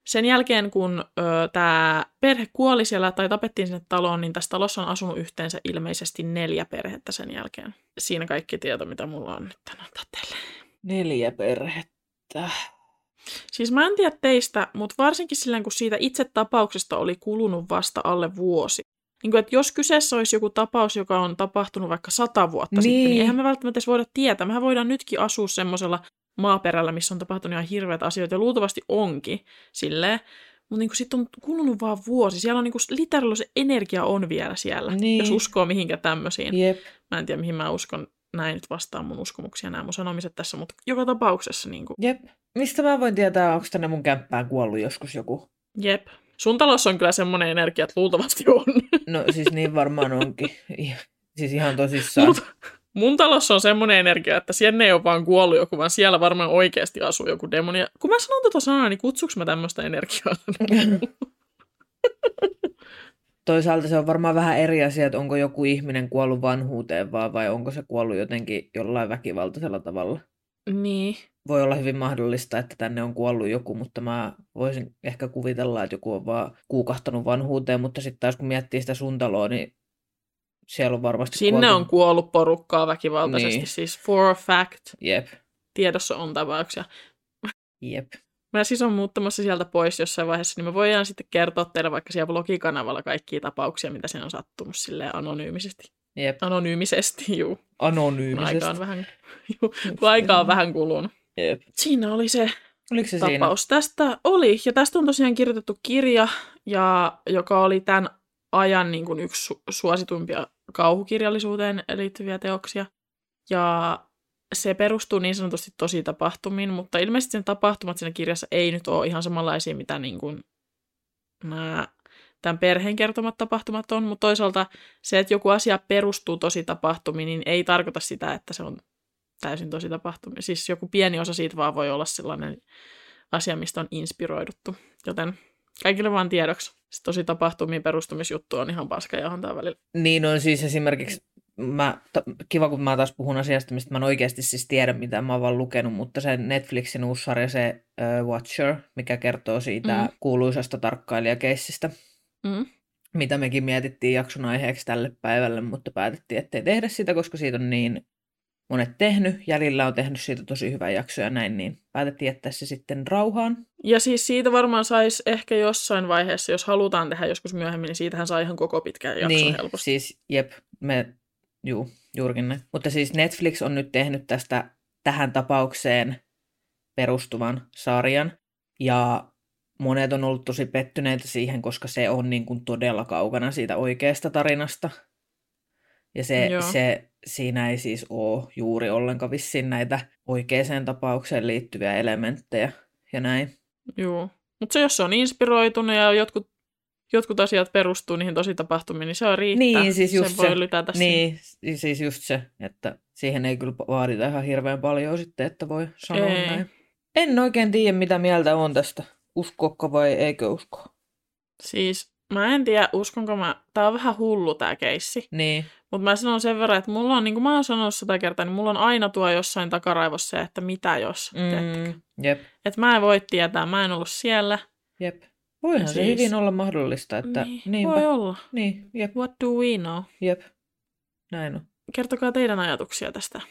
sen jälkeen kun tämä perhe kuoli siellä tai tapettiin sinne taloon, niin tässä talossa on asunut yhteensä ilmeisesti neljä perhettä sen jälkeen. Siinä kaikki tieto, mitä mulla on nyt tänään teille. Neljä perhettä. Siis mä en tiedä teistä, mutta varsinkin silloin, kun siitä itse tapauksesta oli kulunut vasta alle vuosi. Niin kuin, että jos kyseessä olisi joku tapaus, joka on tapahtunut vaikka sata vuotta niin. sitten, niin eihän me välttämättä edes voida tietää. Mehän voidaan nytkin asua semmoisella maaperällä, missä on tapahtunut ihan hirveät asioita, ja luultavasti onkin silleen. Mutta niin sitten on kulunut vaan vuosi. Siellä on niin kuin, literally se energia on vielä siellä, Niin. jos uskoo mihinkä tämmöisiin. Jep. Mä en tiedä, mihin mä uskon. Näin nyt vastaan mun uskomuksia, nämä mun sanomiset tässä, mutta joka tapauksessa niin kuin, Jep. Mistä mä voin tietää, onko tänne mun kämppään kuollut joskus joku? Jep. Sun talossa on kyllä semmoinen energia, että luultavasti on. No siis niin varmaan onkin. Siis ihan tosissaan. Mut mun talossa on semmoinen energia, että siellä ei ole vaan kuollut joku, vaan siellä varmaan oikeasti asuu joku demoni. Kun mä sanon tota sanaa, niin kutsuks mä tämmöistä energiaa? Toisaalta se on varmaan vähän eri asia, että onko joku ihminen kuollut vanhuuteen vaan, vai onko se kuollut jotenkin jollain väkivaltaisella tavalla. niin. Voi olla hyvin mahdollista, että tänne on kuollut joku, mutta mä voisin ehkä kuvitella, että joku on vaan kuukahtanut vanhuuteen, mutta sitten taas kun miettii sitä sun taloa, niin siellä on varmasti Sinne kuoltu... on kuollut porukkaa väkivaltaisesti, Niin. siis for a fact. Jep, Tiedossa on tapauksia. jep. Mä siis on muuttamassa sieltä pois jossain vaiheessa, niin me voidaan sitten kertoa teille vaikka siellä blogikanavalla kaikkia tapauksia, mitä siinä on sattunut silleen anonyymisesti. Jep, Anonyymisesti, juu. Anonyymisesti. aika on vähän, juu, aika on vähän kulunut. Jep. Siinä oli se Oliko se siinä? tapaus. Tästä oli, ja tästä on tosiaan kirjoitettu kirja, ja, joka oli tämän ajan niin kuin yksi su- suosituimpia kauhukirjallisuuteen liittyviä teoksia. Ja se perustuu niin sanotusti tosi tapahtumiin, mutta ilmeisesti sen tapahtumat siinä kirjassa ei nyt ole ihan samanlaisia, mitä niin kuin nämä tämän perheen kertomat tapahtumat on, mutta toisaalta se, että joku asia perustuu tosi tapahtumiin, niin ei tarkoita sitä, että se on täysin tosi tapahtumia. Siis joku pieni osa siitä vaan voi olla sellainen asia, mistä on inspiroiduttu. Joten kaikille vaan tiedoksi. Se tosi tapahtumiin perustumisjuttu on ihan paska ja on välillä. Niin on siis esimerkiksi, mä, ta, kiva kun mä taas puhun asiasta, mistä mä en oikeasti siis tiedä, mitä mä oon vaan lukenut, mutta se Netflixin uusi sarja, se uh, Watcher, mikä kertoo siitä mm. kuuluisasta tarkkailijakeissistä, Mm. mitä mekin mietittiin jakson aiheeksi tälle päivälle, mutta päätettiin, ettei tehdä sitä, koska siitä on niin monet tehnyt, jäljellä on tehnyt siitä tosi hyvän jakso ja näin, niin päätettiin jättää se sitten rauhaan. Ja siis siitä varmaan saisi ehkä jossain vaiheessa, jos halutaan tehdä joskus myöhemmin, niin siitähän saa ihan koko pitkän jakson niin, helposti. siis jep, me, juu, juurikin näin. Mutta siis Netflix on nyt tehnyt tästä tähän tapaukseen perustuvan sarjan, ja monet on ollut tosi pettyneitä siihen, koska se on niin kuin todella kaukana siitä oikeasta tarinasta. Ja se, se, siinä ei siis ole juuri ollenkaan vissiin näitä oikeaan tapaukseen liittyviä elementtejä ja näin. Joo. Mutta se, jos se on inspiroitunut ja jotkut, jotkut asiat perustuu niihin tosi tapahtumiin, niin se on riittää. Niin, siis just se, se. voi lytätä Niin, sinne. siis just se, että siihen ei kyllä vaadita ihan hirveän paljon sitten, että voi sanoa ei. näin. En oikein tiedä, mitä mieltä on tästä. Uskokko vai eikö usko? Siis mä en tiedä, uskonko mä. Tää on vähän hullu tää keissi. Niin. Mutta mä sanon sen verran, että mulla on, niin kuin mä oon sanonut sitä kertaa, niin mulla on aina tuo jossain takaraivossa, että mitä jos, mm, Jep. Että mä en voi tietää, mä en ollut siellä. Jep. Voihan siis... se hyvin olla mahdollista, että niin, niinpä. Voi olla. Niin, jep. What do we know? Jep. Näin on. Kertokaa teidän ajatuksia tästä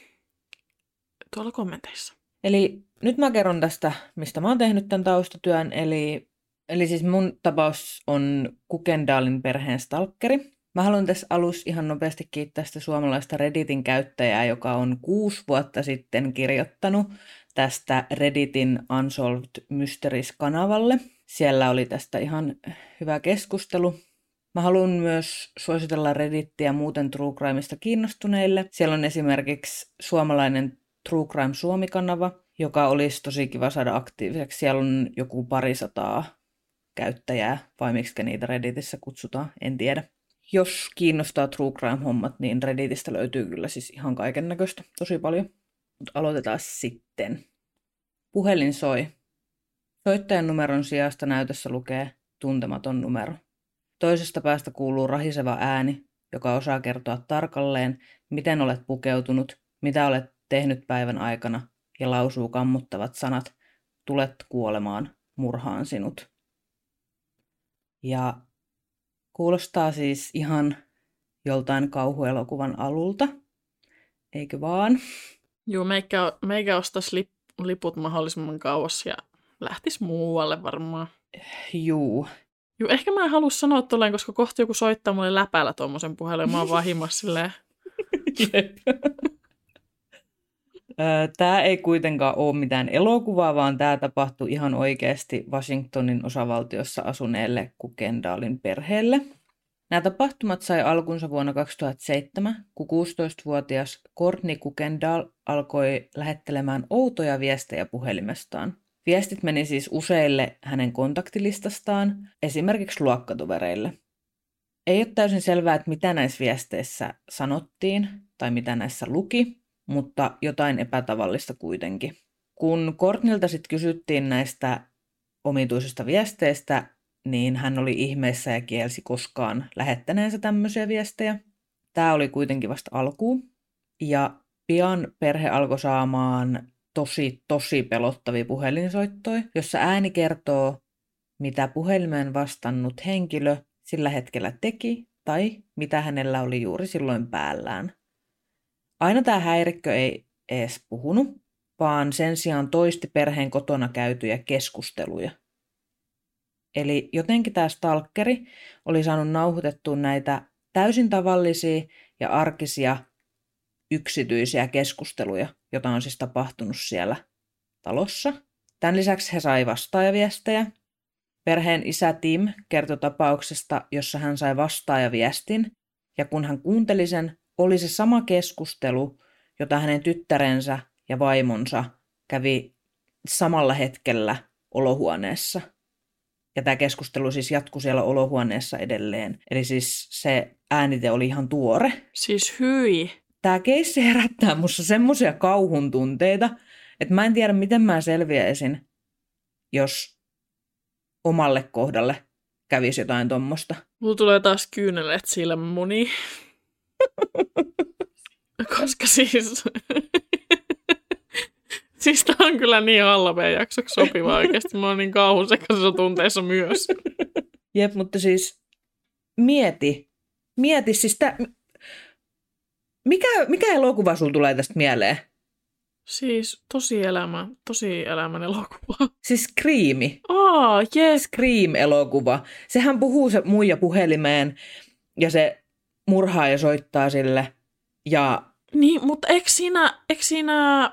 tuolla kommenteissa. Eli nyt mä kerron tästä, mistä mä oon tehnyt tämän taustatyön. Eli, eli siis mun tapaus on Kukendaalin perheen stalkeri. Mä haluan tässä alussa ihan nopeasti kiittää sitä suomalaista Redditin käyttäjää, joka on kuusi vuotta sitten kirjoittanut tästä Redditin Unsolved Mysteries-kanavalle. Siellä oli tästä ihan hyvä keskustelu. Mä haluan myös suositella Reddittiä muuten True Crimeista kiinnostuneille. Siellä on esimerkiksi suomalainen True Crime Suomi-kanava, joka olisi tosi kiva saada aktiiviseksi. Siellä on joku parisataa käyttäjää, vai miksi niitä Redditissä kutsutaan, en tiedä. Jos kiinnostaa True Crime-hommat, niin Redditistä löytyy kyllä siis ihan kaiken näköistä tosi paljon. Mutta aloitetaan sitten. Puhelin soi. Soittajan numeron sijasta näytössä lukee tuntematon numero. Toisesta päästä kuuluu rahiseva ääni, joka osaa kertoa tarkalleen, miten olet pukeutunut, mitä olet tehnyt päivän aikana ja lausuu kammuttavat sanat, tulet kuolemaan, murhaan sinut. Ja kuulostaa siis ihan joltain kauhuelokuvan alulta, eikö vaan? Joo, meikä, meikä ostaisi lip, liput mahdollisimman kauas ja lähtisi muualle varmaan. Juu. Joo, ehkä mä en halua sanoa tolleen, koska kohta joku soittaa mulle läpällä tuommoisen puhelun ja mä oon vaan silleen. Tämä ei kuitenkaan ole mitään elokuvaa, vaan tämä tapahtui ihan oikeasti Washingtonin osavaltiossa asuneelle Kukendaalin perheelle. Nämä tapahtumat sai alkunsa vuonna 2007, kun 16-vuotias Courtney Kukendal alkoi lähettelemään outoja viestejä puhelimestaan. Viestit meni siis useille hänen kontaktilistastaan, esimerkiksi luokkatovereille. Ei ole täysin selvää, että mitä näissä viesteissä sanottiin tai mitä näissä luki, mutta jotain epätavallista kuitenkin. Kun Kortnilta sitten kysyttiin näistä omituisista viesteistä, niin hän oli ihmeessä ja kielsi koskaan lähettäneensä tämmöisiä viestejä. Tämä oli kuitenkin vasta alkuun. Ja pian perhe alkoi saamaan tosi, tosi pelottavia puhelinsoittoja, jossa ääni kertoo, mitä puhelimeen vastannut henkilö sillä hetkellä teki tai mitä hänellä oli juuri silloin päällään. Aina tämä häirikkö ei edes puhunut, vaan sen sijaan toisti perheen kotona käytyjä keskusteluja. Eli jotenkin tämä stalkeri oli saanut nauhoitettua näitä täysin tavallisia ja arkisia yksityisiä keskusteluja, joita on siis tapahtunut siellä talossa. Tämän lisäksi he sai vastaajaviestejä. Perheen isä Tim kertoi tapauksesta, jossa hän sai vastaajaviestin, ja kun hän kuunteli sen, oli se sama keskustelu, jota hänen tyttärensä ja vaimonsa kävi samalla hetkellä olohuoneessa. Ja tämä keskustelu siis jatkui siellä olohuoneessa edelleen. Eli siis se äänite oli ihan tuore. Siis hyi. Tämä keissi herättää musta semmoisia kauhun tunteita, että mä en tiedä, miten mä selviäisin, jos omalle kohdalle kävisi jotain tuommoista. Mulla tulee taas kyynelet silmämuni. Koska siis... siis tää on kyllä niin halveen jaksoksi sopiva oikeasti. Mä oon niin kauhun sekaisessa tunteessa myös. Jep, mutta siis mieti. Mieti siis tä... Mikä, mikä elokuva sulla tulee tästä mieleen? Siis tosi elämä, tosi elämän elokuva. Siis Screami. Aa, jes. Scream-elokuva. Sehän puhuu se muija puhelimeen ja se murhaa ja soittaa sille. Ja Niin, mutta eikö siinä, eikö siinä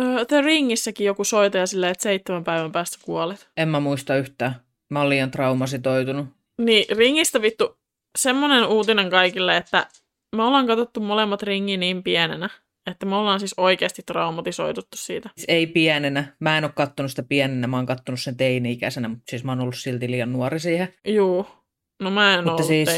uh, The Ringissäkin joku soitaja silleen, että seitsemän päivän päästä kuolet? en mä muista yhtään. Mä oon liian traumasitoitunut. Niin, Ringistä vittu semmonen uutinen kaikille, että me ollaan katsottu molemmat Ringi niin pienenä, että me ollaan siis oikeasti traumatisoituttu siitä. Siis ei pienenä. Mä en oo kattonut sitä pienenä, mä oon kattonut sen teini-ikäisenä, mutta siis mä oon ollut silti liian nuori siihen. Juu. No mä en Mutta ollut siis-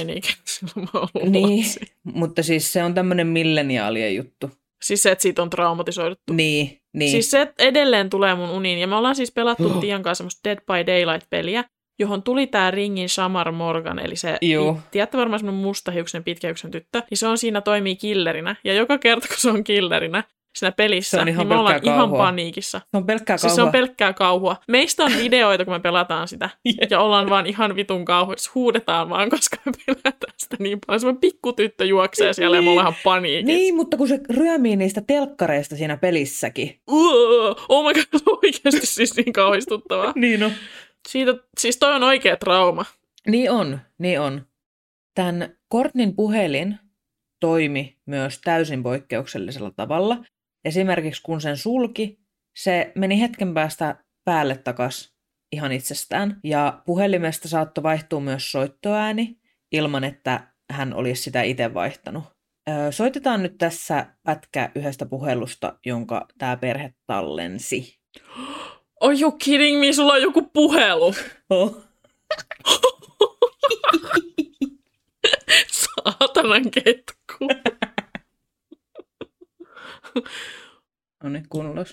silloin mä ollut Niin, lapsi. mutta siis se on tämmönen milleniaalien juttu. Siis se, että siitä on traumatisoiduttu. Niin, niin. Siis se edelleen tulee mun uniin. Ja me ollaan siis pelattu Oh. Tian kanssa semmoista Dead by Daylight-peliä, johon tuli tää Ringin Shamar Morgan, eli se, Juu. tiedätte varmaan semmoinen mustahiuksen, pitkähiuksen tyttö, niin se on siinä toimii killerinä. Ja joka kerta, kun se on killerinä siinä pelissä, Se on ihan niin me ollaan pelkkää ihan kauhua. paniikissa. se on pelkkää Siis kauhua. se on pelkkää kauhua. Meistä on videoita, kun me pelataan sitä. Jep. Ja ollaan vaan ihan vitun kauhuissa. Huudetaan vaan, koska me pelätään sitä niin paljon. Semmoinen pikkutyttö juoksee siellä ja me Niin. ollaan ihan paniikissa. Niin, mutta kun se ryömii niistä telkkareista siinä pelissäkin. Uo, oh my god, se on oikeasti siis niin kauhistuttavaa. Niin on. Siitä, siis toi on oikea trauma. Niin on, niin on. Tämän Kortnin puhelin toimi myös täysin poikkeuksellisella tavalla. Esimerkiksi kun sen sulki, se meni hetken päästä päälle takas ihan itsestään. Ja puhelimesta saattoi vaihtua myös soittoääni ilman, että hän olisi sitä itse vaihtanut. Öö, soitetaan nyt tässä pätkä yhdestä puhelusta, jonka tämä perhe tallensi. Are you kidding me? Sulla on joku puhelu. Oh. Saatanan ketku. No niin, kuunnellaan.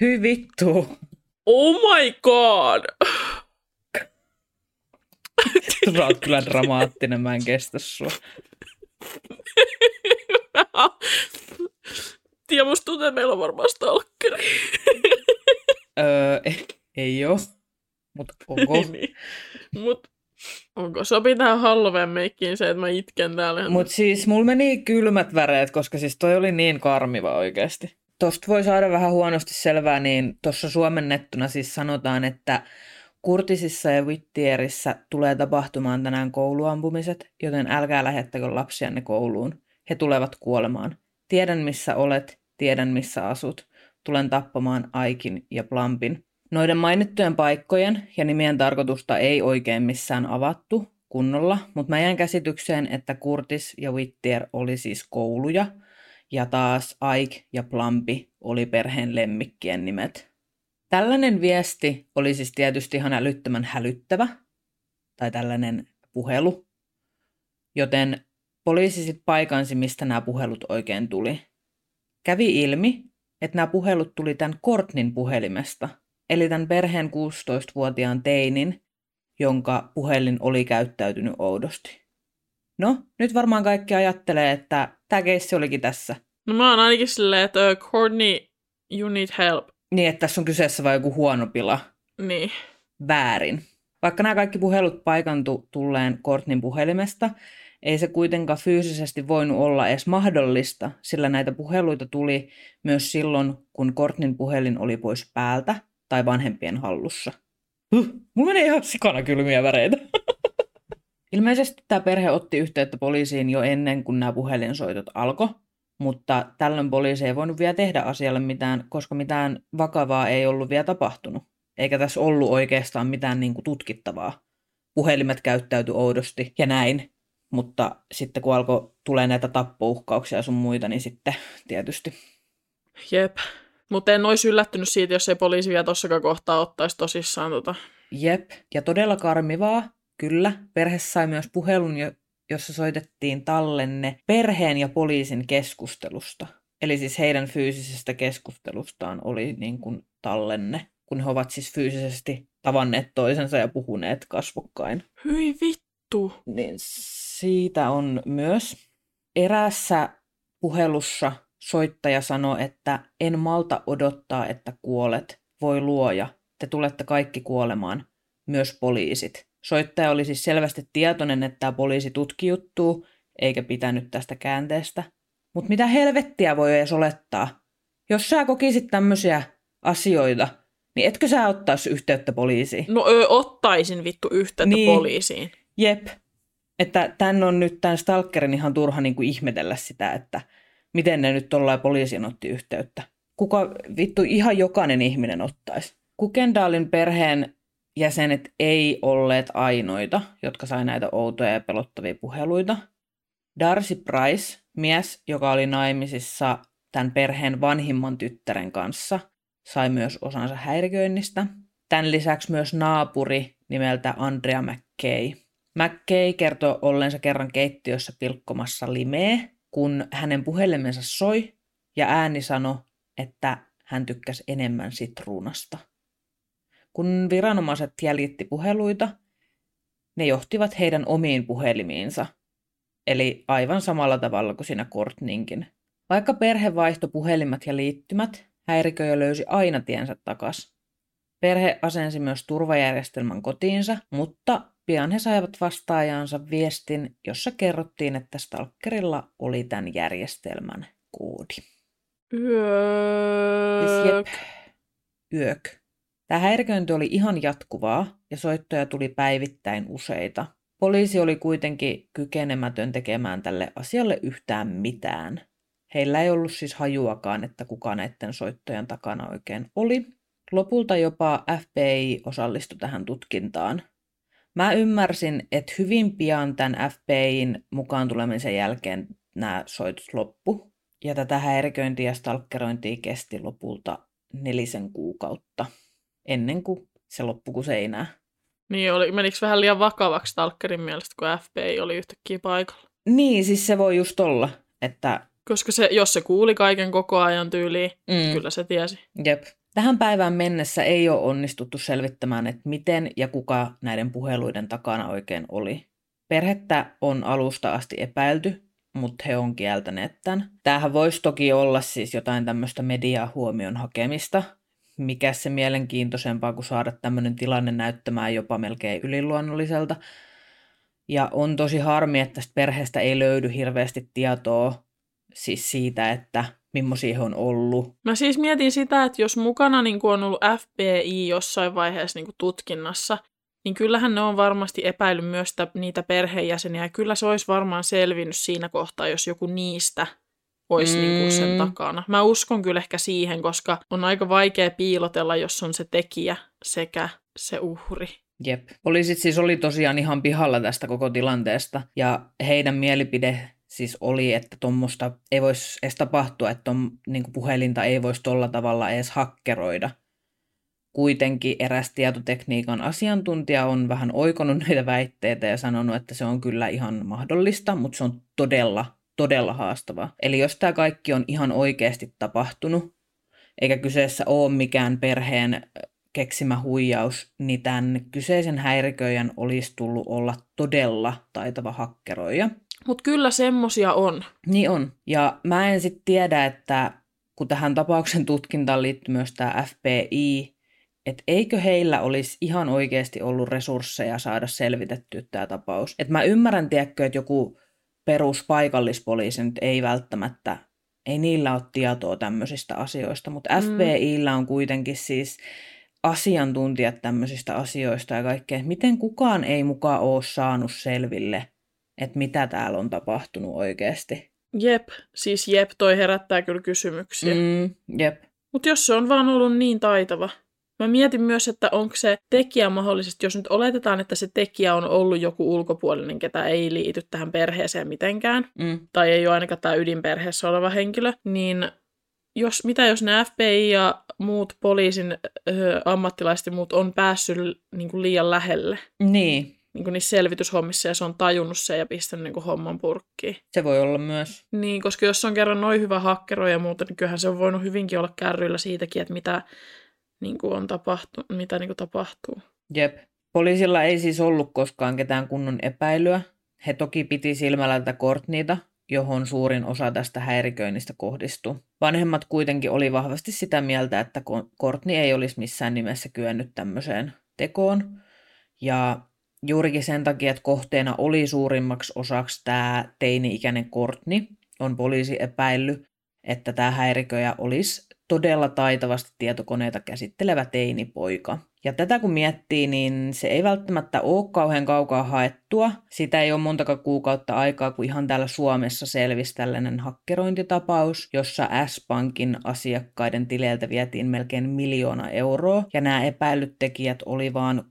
Hyi vittu. Oh my god. Sä oot kyllä dramaattinen, mä en kestä sua. Tiedä, musta tuntuu, että meillä on varmaan stalkeri. Öö, ei, ei oo. Mutta onko? niin. Mut onko sopii tähän Halloween meikkiin se, että mä itken täällä? Mutta siis mulla meni kylmät väreet, koska siis toi oli niin karmiva oikeasti. Tosta voi saada vähän huonosti selvää, niin tuossa suomennettuna siis sanotaan, että Kurtisissa ja Whittierissä tulee tapahtumaan tänään kouluampumiset, joten älkää lähettäkö lapsianne kouluun. He tulevat kuolemaan. Tiedän missä olet, tiedän missä asut. Tulen tappamaan Aikin ja Plumpin. Noiden mainittujen paikkojen ja nimien tarkoitusta ei oikein missään avattu kunnolla, mutta mä jään käsitykseen, että Kurtis ja Whittier oli siis kouluja, ja taas Ike ja Plumpi oli perheen lemmikkien nimet. Tällainen viesti oli siis tietysti ihan älyttömän hälyttävä, tai tällainen puhelu, joten poliisi sitten paikansi, mistä nämä puhelut oikein tuli. Kävi ilmi, että nämä puhelut tuli tämän Kortnin puhelimesta, eli tämän perheen 16-vuotiaan teinin, jonka puhelin oli käyttäytynyt oudosti. No, nyt varmaan kaikki ajattelee, että tämä keissi olikin tässä. No mä oon ainakin silleen, että uh, Courtney, you need help. Niin, että tässä on kyseessä vain joku huono pila. Niin. Väärin. Vaikka nämä kaikki puhelut paikantu tulleen Kortnin puhelimesta, ei se kuitenkaan fyysisesti voinut olla edes mahdollista, sillä näitä puheluita tuli myös silloin, kun Kortnin puhelin oli pois päältä tai vanhempien hallussa. Huh, mulla menee ihan sikana kylmiä väreitä. Ilmeisesti tämä perhe otti yhteyttä poliisiin jo ennen kuin nämä puhelinsoitot alkoi, mutta tällöin poliisi ei voinut vielä tehdä asialle mitään, koska mitään vakavaa ei ollut vielä tapahtunut. Eikä tässä ollut oikeastaan mitään niin kuin tutkittavaa. Puhelimet käyttäytyi oudosti ja näin. Mutta sitten kun alkoi tulee näitä tappouhkauksia ja sun muita, niin sitten tietysti. Jep. Mutta en olisi yllättynyt siitä, jos ei poliisi vielä tossakaan kohtaa ottaisi tosissaan tota. Jep. Ja todella karmivaa, kyllä. Perhe sai myös puhelun, jo- jossa soitettiin tallenne perheen ja poliisin keskustelusta. Eli siis heidän fyysisestä keskustelustaan oli niin kuin tallenne, kun he ovat siis fyysisesti tavanneet toisensa ja puhuneet kasvokkain. Hyi vittu. Niin siitä on myös eräässä puhelussa soittaja sanoi, että en malta odottaa, että kuolet. Voi luoja, te tulette kaikki kuolemaan, myös poliisit. Soittaja oli siis selvästi tietoinen, että tämä poliisi tutki juttuu, eikä pitänyt tästä käänteestä. Mutta mitä helvettiä voi edes olettaa? Jos sä kokisit tämmöisiä asioita, niin etkö sä ottaisi yhteyttä poliisiin? No ö, ottaisin vittu yhteyttä Niin. poliisiin. Jep. Että tän on nyt tämän stalkerin ihan turha niin kuin ihmetellä sitä, että miten ne nyt tuollain poliisin otti yhteyttä. Kuka vittu ihan jokainen ihminen ottaisi. Kukendaalin perheen jäsenet ei olleet ainoita, jotka sai näitä outoja ja pelottavia puheluita. Darcy Price, mies, joka oli naimisissa tämän perheen vanhimman tyttären kanssa, sai myös osansa häiriköinnistä. Tämän lisäksi myös naapuri nimeltä Andrea McKay. McKay kertoi ollensa kerran keittiössä pilkkomassa limeä, kun hänen puhelimensa soi ja ääni sanoi, että hän tykkäsi enemmän sitruunasta. Kun viranomaiset jäljitti puheluita, ne johtivat heidän omiin puhelimiinsa, eli aivan samalla tavalla kuin siinä Courtneyinkin. Vaikka perhe vaihtoi puhelimet ja liittymät, häiriköjä löysi aina tiensä takas. Perhe asensi myös turvajärjestelmän kotiinsa, mutta pian he saivat vastaajansa viestin, jossa kerrottiin, että stalkerilla oli tämän järjestelmän koodi. Siis Yö... jep, yök. Tämä häiriköinti oli ihan jatkuvaa ja soittoja tuli päivittäin useita. Poliisi oli kuitenkin kykenemätön tekemään tälle asialle yhtään mitään. Heillä ei ollut siis hajuakaan, että kuka näiden soittojen takana oikein oli. Lopulta jopa FBI osallistui tähän tutkintaan. Mä ymmärsin, että hyvin pian tämän FBIin mukaan tulemisen jälkeen nämä soitot loppu. Ja tätä häiriköintiä ja stalkerointia kesti lopulta nelisen kuukautta, ennen kuin se loppui kuin seinää. Niin, oli, menikö vähän liian vakavaksi Stalkerin mielestä, kun FBI oli yhtäkkiä paikalla? Niin, siis se voi just olla, että Koska se, jos se kuuli kaiken koko ajan tyyliin, Mm. mm. kyllä se tiesi. Jep. Tähän päivään mennessä ei ole onnistuttu selvittämään, että miten ja kuka näiden puheluiden takana oikein oli. Perhettä on alusta asti epäilty, mutta he on kieltäneet tämän. Tämähän voisi toki olla siis jotain tämmöistä mediahuomion hakemista, mikä se mielenkiintoisempaa kuin saada tämmöinen tilanne näyttämään jopa melkein yliluonnolliselta. Ja on tosi harmi, että tästä perheestä ei löydy hirveästi tietoa siis siitä, että millaisia he on ollut. Mä siis mietin sitä, että jos mukana niin on ollut FBI jossain vaiheessa niin tutkinnassa, niin kyllähän ne on varmasti epäillyt myös niitä perheenjäseniä. Ja kyllä se olisi varmaan selvinnyt siinä kohtaa, jos joku niistä olisi mm. niin kuin sen Mm. takana. Mä uskon kyllä ehkä siihen, koska on aika vaikea piilotella, jos on se tekijä sekä se uhri. Jep. Poliisit siis oli tosiaan ihan pihalla tästä koko tilanteesta ja heidän mielipide siis oli, että tuommoista ei voisi edes tapahtua, että ton, niin puhelinta ei voisi tolla tavalla edes hakkeroida. Kuitenkin eräs tietotekniikan asiantuntija on vähän oikonut näitä väitteitä ja sanonut, että se on kyllä ihan mahdollista, mutta se on todella, todella haastavaa. Eli jos tämä kaikki on ihan oikeasti tapahtunut, eikä kyseessä ole mikään perheen keksimä huijaus, niin tämän kyseisen häiriköijän olisi tullut olla todella taitava hakkeroija. Mutta kyllä semmosia on. Niin on. Ja mä en sitten tiedä, että kun tähän tapauksen tutkintaan liittyy myös tämä FBI, että eikö heillä olisi ihan oikeasti ollut resursseja saada selvitettyä tämä tapaus. Että mä ymmärrän, tiedätkö, että joku peruspaikallispoliisi nyt ei välttämättä, ei niillä ole tietoa tämmöisistä asioista, mutta Mm. FBIllä on kuitenkin siis asiantuntijat tämmöisistä asioista ja kaikkea. Miten kukaan ei mukaan ole saanut selville, että mitä täällä on tapahtunut oikeasti. Jep, siis jep, toi herättää kyllä kysymyksiä. Mm. Mm, jep. Mutta jos se on vaan ollut niin taitava. Mä mietin myös, että onko se tekijä mahdollisesti, jos nyt oletetaan, että se tekijä on ollut joku ulkopuolinen, ketä ei liity tähän perheeseen mitenkään, Mm, tai ei ole ainakaan tämä ydinperheessä oleva henkilö, niin jos, mitä jos ne FBI ja muut poliisin ö, ammattilaiset ja muut on päässyt niin kuin liian lähelle, niin, niin kuin niissä selvityshommissa ja se on tajunnut sen ja pistänyt niin kuin homman purkkiin. Se voi olla myös. Niin, koska jos on kerran noin hyvä hakkero ja muuta, niin kyllähän se on voinut hyvinkin olla kärryillä siitäkin, että mitä niin kuin on tapahtu, mitä niin kuin tapahtuu. Jep. Poliisilla ei siis ollut koskaan ketään kunnon epäilyä. He toki piti silmällä tätä Courtneyta, johon suurin osa tästä häiriköinnistä kohdistui. Vanhemmat kuitenkin oli vahvasti sitä mieltä, että Courtney ei olisi missään nimessä kyennyt tämmöiseen tekoon. Ja juurikin sen takia, että kohteena oli suurimmaksi osaksi tämä teini-ikäinen Courtney, on poliisi epäillyt, että tämä häiriköjä olisi todella taitavasti tietokoneita käsittelevä teinipoika. Ja tätä kun miettii, niin se ei välttämättä ole kauhean kaukaa haettua. Sitä ei ole montakaan kuukautta aikaa, kun ihan täällä Suomessa selvisi tällainen hakkerointitapaus, jossa S-Pankin asiakkaiden tileiltä vietiin melkein miljoona euroa, ja nämä epäilyt tekijät oli vain 16-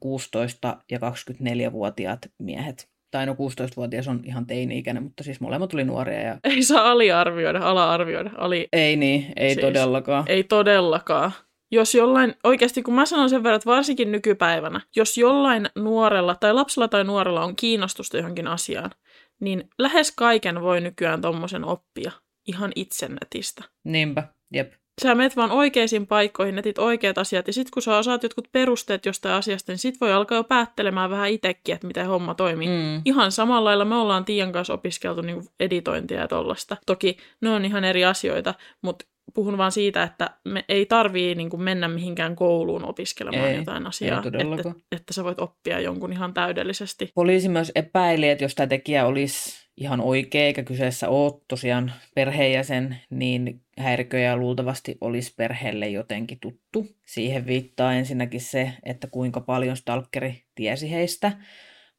ja 24-vuotiaat miehet tai no 16-vuotias on ihan teini-ikäinen, mutta siis molemmat oli nuoria. Ja... Ei saa aliarvioida, ala-arvioida. Ali... Ei niin, ei siis, todellakaan. Ei todellakaan. Jos jollain, oikeasti kun mä sanon sen verran, että varsinkin nykypäivänä, jos jollain nuorella tai lapsella tai nuorella on kiinnostusta johonkin asiaan, niin lähes kaiken voi nykyään tommosen oppia ihan itse netistä. Niinpä, jep sä menet vaan oikeisiin paikkoihin, netit oikeat asiat, ja sitten kun sä osaat jotkut perusteet jostain asiasta, niin sit voi alkaa jo päättelemään vähän itsekin, että miten homma toimii. Mm. Ihan samalla lailla me ollaan Tiian kanssa opiskeltu niin editointia ja tollasta. Toki ne on ihan eri asioita, mutta puhun vaan siitä, että me ei tarvii niin kuin mennä mihinkään kouluun opiskelemaan ei, jotain asiaa, että, että sä voit oppia jonkun ihan täydellisesti. Poliisi myös epäili, että jos tämä tekijä olisi ihan oikea, eikä kyseessä ole tosiaan perheenjäsen, niin häiriköjä luultavasti olisi perheelle jotenkin tuttu. Siihen viittaa ensinnäkin se, että kuinka paljon stalkeri tiesi heistä,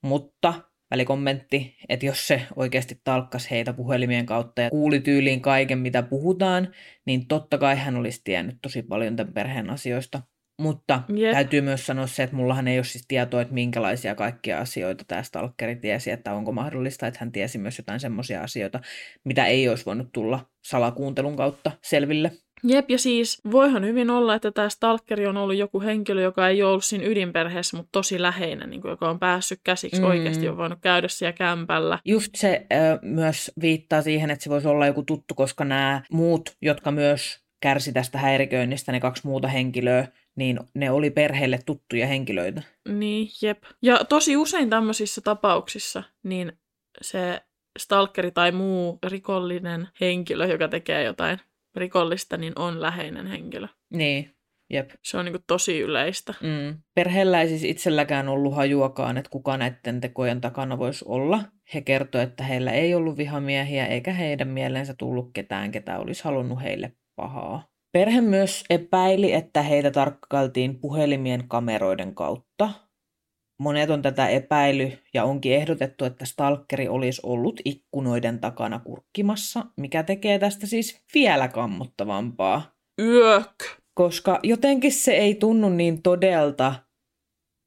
mutta välikommentti, että jos se oikeasti talkkas heitä puhelimien kautta ja kuuli tyyliin kaiken, mitä puhutaan, niin totta kai hän olisi tiennyt tosi paljon tämän perheen asioista. Mutta yep. täytyy myös sanoa se, että mullahan ei ole siis tietoa, että minkälaisia kaikkia asioita tämä stalkeri tiesi, että onko mahdollista, että hän tiesi myös jotain semmoisia asioita, mitä ei olisi voinut tulla salakuuntelun kautta selville. Jep, ja siis voihan hyvin olla, että tämä stalkeri on ollut joku henkilö, joka ei ole ollut siinä ydinperheessä, mutta tosi läheinen, niin kuin, joka on päässyt käsiksi mm. oikeasti, on voinut käydä siellä kämpällä. Just se äh, myös viittaa siihen, että se voisi olla joku tuttu, koska nämä muut, jotka myös kärsi tästä häiriköinnistä, ne kaksi muuta henkilöä, niin ne oli perheelle tuttuja henkilöitä. Niin, jep. Ja tosi usein tämmöisissä tapauksissa, niin se stalkeri tai muu rikollinen henkilö, joka tekee jotain rikollista, niin on läheinen henkilö. Niin, jep. Se on niin tosi yleistä. Mm. Perheellä ei siis itselläkään ollut hajuakaan, että kuka näiden tekojen takana voisi olla. He kertoivat, että heillä ei ollut vihamiehiä, eikä heidän mieleensä tullut ketään, ketä olisi halunnut heille pahaa. Perhe myös epäili, että heitä tarkkailtiin puhelimien kameroiden kautta. Monet on tätä epäily ja onkin ehdotettu, että stalkeri olisi ollut ikkunoiden takana kurkkimassa, mikä tekee tästä siis vielä kammottavampaa. Yök! Koska jotenkin se ei tunnu niin todelta,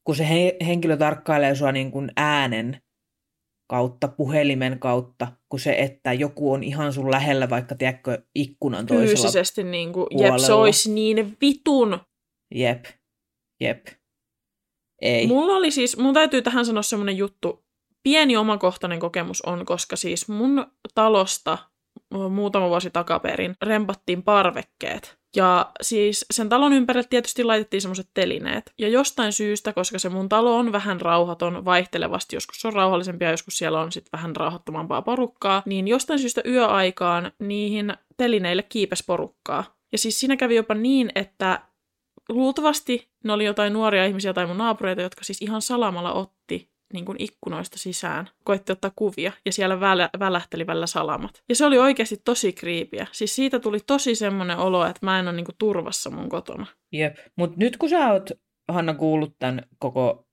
kun se he- henkilö tarkkailee sua niin kuin äänen kautta, puhelimen kautta, kuin se, että joku on ihan sun lähellä, vaikka tiedätkö, ikkunan toisella Fyysisesti niin kuin, jep, se olisi niin vitun. Jep, jep. Ei. Mulla oli siis, mun täytyy tähän sanoa semmoinen juttu, pieni omakohtainen kokemus on, koska siis mun talosta muutama vuosi takaperin rempattiin parvekkeet. Ja siis sen talon ympärille tietysti laitettiin semmoiset telineet. Ja jostain syystä, koska se mun talo on vähän rauhaton vaihtelevasti, joskus se on rauhallisempia, joskus siellä on sitten vähän rauhattomampaa porukkaa, niin jostain syystä yöaikaan niihin telineille kiipes porukkaa. Ja siis siinä kävi jopa niin, että luultavasti ne oli jotain nuoria ihmisiä tai mun naapureita, jotka siis ihan salamalla otti niin kuin ikkunoista sisään, koitti ottaa kuvia ja siellä välä, välähteli välillä salamat. Ja se oli oikeasti tosi kriipiä. Siis siitä tuli tosi semmoinen olo, että mä en ole niin kuin turvassa mun kotona. Jep, mutta nyt kun sä oot, Hanna, kuullut tämän koko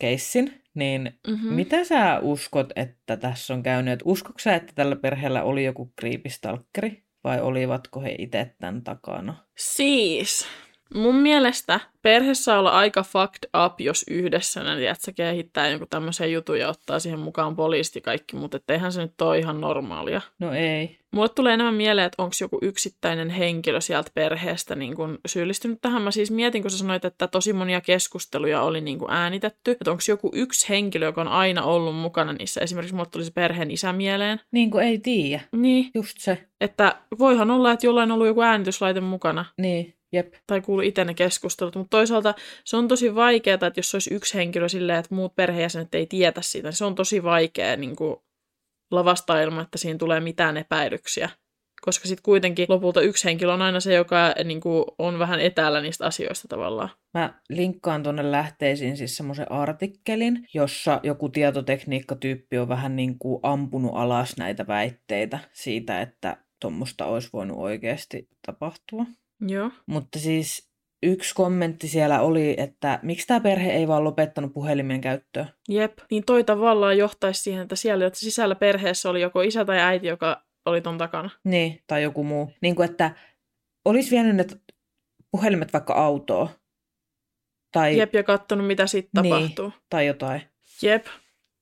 keissin, niin mm-hmm. mitä sä uskot, että tässä on käynyt? Uskotko sä, että tällä perheellä oli joku kriipistalkkeri vai olivatko he itse tämän takana? Siis, Mun mielestä perhe saa olla aika fucked up, jos yhdessä ne tiedätkö, kehittää jonkun tämmöisen jutun ja ottaa siihen mukaan poliisit ja kaikki, mutta eihän se nyt ole ihan normaalia. No ei. Mulle tulee enemmän mieleen, että onko joku yksittäinen henkilö sieltä perheestä niin kun syyllistynyt tähän. Mä siis mietin, kun sä sanoit, että tosi monia keskusteluja oli niin kuin äänitetty. Että onko joku yksi henkilö, joka on aina ollut mukana niissä. Esimerkiksi mulle tuli se perheen isä mieleen. Niin kuin ei tiedä. Niin, Just se. että voihan olla, että jollain on ollut joku äänityslaite mukana. Niin, jep. Tai kuulu itse ne keskustelut. Mutta toisaalta se on tosi vaikeaa, että jos olisi yksi henkilö silleen, että muut perheenjäsenet ei tietä siitä, niin se on tosi vaikea niin kuin lavastaa ilman, että siinä tulee mitään epäilyksiä. Koska sitten kuitenkin lopulta yksi henkilö on aina se, joka niin kuin, on vähän etäällä niistä asioista tavallaan. Mä linkkaan tuonne lähteisiin siis semmoisen artikkelin, jossa joku tietotekniikkatyyppi on vähän niin kuin ampunut alas näitä väitteitä siitä, että tuommoista olisi voinut oikeasti tapahtua. Joo. Mutta siis yksi kommentti siellä oli, että miksi tämä perhe ei vaan lopettanut puhelimen käyttöä. Jep. Niin toi tavallaan johtaisi siihen, että siellä että sisällä perheessä oli joko isä tai äiti, joka oli ton takana. Niin, tai joku muu. Niin kuin, että olisi vienyt ne puhelimet vaikka autoon. Tai, Jep, ja kattonut, mitä sitten Niin. tapahtuu. tai jotain. Jep.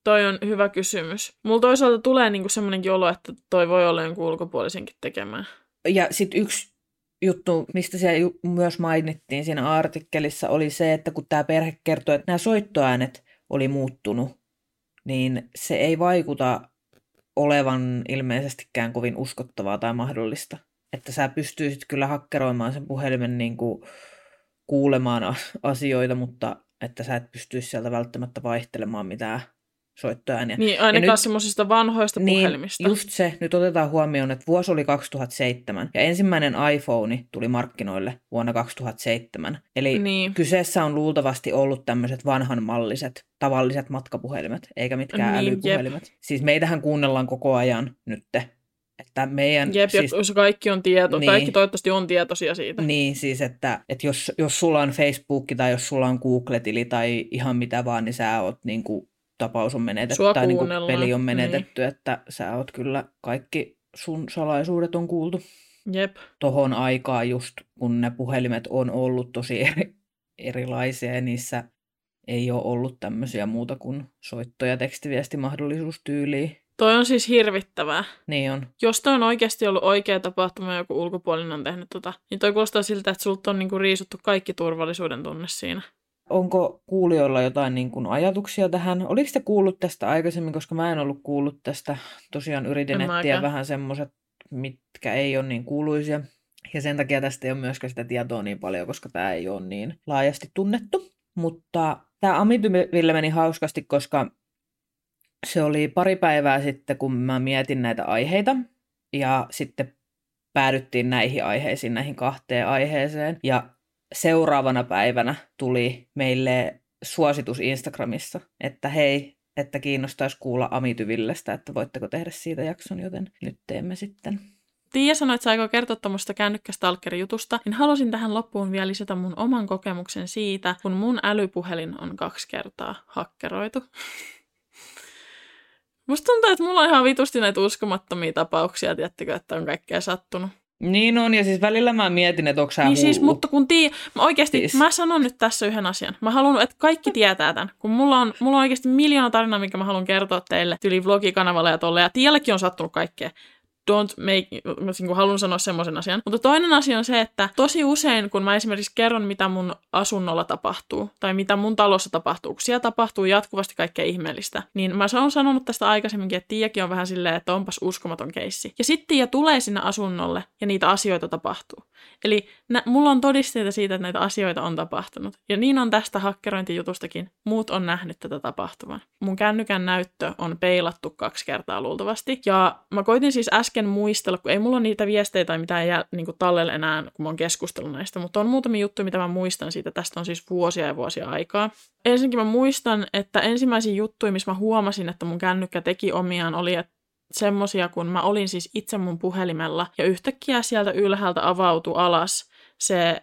Toi on hyvä kysymys. Mulla toisaalta tulee niinku semmoinenkin olo, että toi voi olla jonkun ulkopuolisenkin tekemään. Ja sitten yksi juttu, mistä siellä myös mainittiin siinä artikkelissa, oli se, että kun tämä perhe kertoi, että nämä soittoäänet oli muuttunut, niin se ei vaikuta olevan ilmeisestikään kovin uskottavaa tai mahdollista. Että sä pystyisit kyllä hakkeroimaan sen puhelimen niin kuin kuulemaan asioita, mutta että sä et pystyisi sieltä välttämättä vaihtelemaan mitään soittoääniä. Niin, ainakaan nyt- semmoisista vanhoista puhelimista. Niin, just se. Nyt otetaan huomioon, että vuosi oli 2007 ja ensimmäinen iPhone tuli markkinoille vuonna 2007. Eli Niin. kyseessä on luultavasti ollut tämmöiset vanhanmalliset, tavalliset matkapuhelimet, eikä mitkään Niin, älypuhelimet. Siis meitähän kuunnellaan koko ajan nytte. Että meidän, Jep, siis, siis... kaikki on tieto. Niin. Kaikki toivottavasti on tietoisia siitä. niin, siis että, että jos, jos sulla on Facebook tai jos sulla on Google-tili tai ihan mitä vaan, niin sä oot niin kuin, tapaus on menetetty Sua tai niin kuin peli on niin. menetetty, että sä oot kyllä kaikki sun salaisuudet on kuultu Jep. tohon aikaan just, kun ne puhelimet on ollut tosi eri, erilaisia ja niissä ei ole ollut tämmöisiä muuta kuin soitto- ja tekstiviestimahdollisuus tyyliin. Toi on siis hirvittävää. Niin on. Jos toi on oikeasti ollut oikea tapahtuma ja joku ulkopuolinen on tehnyt tota, niin toi kuulostaa siltä, että sulta on niinku riisuttu kaikki turvallisuuden tunne siinä. Onko kuulijoilla jotain niin kuin ajatuksia tähän? Oliko te kuullut tästä aikaisemmin, koska mä en ollut kuullut tästä. Tosiaan yritin etsiä vähän semmoiset, mitkä ei ole niin kuuluisia. Ja sen takia tästä ei ole myöskään sitä tietoa niin paljon, koska tämä ei ole niin laajasti tunnettu. Mutta tämä Amityville meni hauskasti, koska se oli pari päivää sitten, kun mä mietin näitä aiheita. Ja sitten päädyttiin näihin aiheisiin, näihin kahteen aiheeseen. Ja seuraavana päivänä tuli meille suositus Instagramissa, että hei, että kiinnostaisi kuulla Amityvillestä, että voitteko tehdä siitä jakson, joten nyt teemme sitten. Tiia sanoi, että saiko kertoa tuommoista kännykkästalkeri-jutusta, niin halusin tähän loppuun vielä lisätä mun oman kokemuksen siitä, kun mun älypuhelin on kaksi kertaa hakkeroitu. Musta tuntuu, että mulla on ihan vitusti näitä uskomattomia tapauksia, tiedättekö, että on kaikkea sattunut. Niin on, ja siis välillä mä mietin, että onko sä Niin siis, mutta kun tii, mä oikeasti, Siis. mä sanon nyt tässä yhden asian. Mä haluan, että kaikki tietää tämän. Kun mulla on, mulla on oikeasti miljoona tarinaa, minkä mä haluan kertoa teille yli vlogikanavalla ja tolle. Ja Tielläkin on sattunut kaikkea. Don't make, mä niin haluan sanoa semmoisen asian. Mutta toinen asia on se, että tosi usein, kun mä esimerkiksi kerron, mitä mun asunnolla tapahtuu, tai mitä mun talossa tapahtuu, kun siellä tapahtuu jatkuvasti kaikkea ihmeellistä, niin mä oon sanonut tästä aikaisemminkin, että Tiiakin on vähän silleen, että onpas uskomaton keissi. Ja sitten Tiia tulee sinne asunnolle, ja niitä asioita tapahtuu. Eli nä, mulla on todisteita siitä, että näitä asioita on tapahtunut. Ja niin on tästä hakkerointijutustakin. Muut on nähnyt tätä tapahtuvan. Mun kännykän näyttö on peilattu kaksi kertaa luultavasti. Ja mä koitin siis äsken muistella, kun ei mulla ole niitä viestejä tai mitään jää, niin kuin tallella enää, kun mä oon keskustellut näistä. Mutta on muutamia juttuja, mitä mä muistan siitä. Tästä on siis vuosia ja vuosia aikaa. Ensinnäkin mä muistan, että ensimmäisiä juttuja, missä mä huomasin, että mun kännykkä teki omiaan, oli, että semmosia, kun mä olin siis itse mun puhelimella ja yhtäkkiä sieltä ylhäältä avautui alas se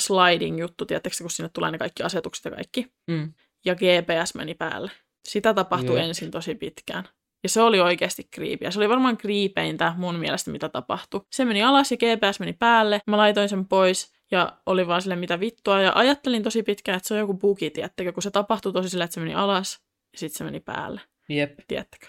sliding juttu, tiedättekö, kun sinne tulee ne kaikki asetukset ja kaikki. Mm. Ja GPS meni päälle. Sitä tapahtui Jep. ensin tosi pitkään. Ja se oli oikeasti kriipiä. Se oli varmaan kriipeintä mun mielestä, mitä tapahtui. Se meni alas ja GPS meni päälle. Mä laitoin sen pois Ja oli vaan sille mitä vittua. Ja ajattelin tosi pitkään, että se on joku bugi, tiettäkö, kun se tapahtui tosi sille, että se meni alas ja sitten se meni päälle, Jep. tiettäkö.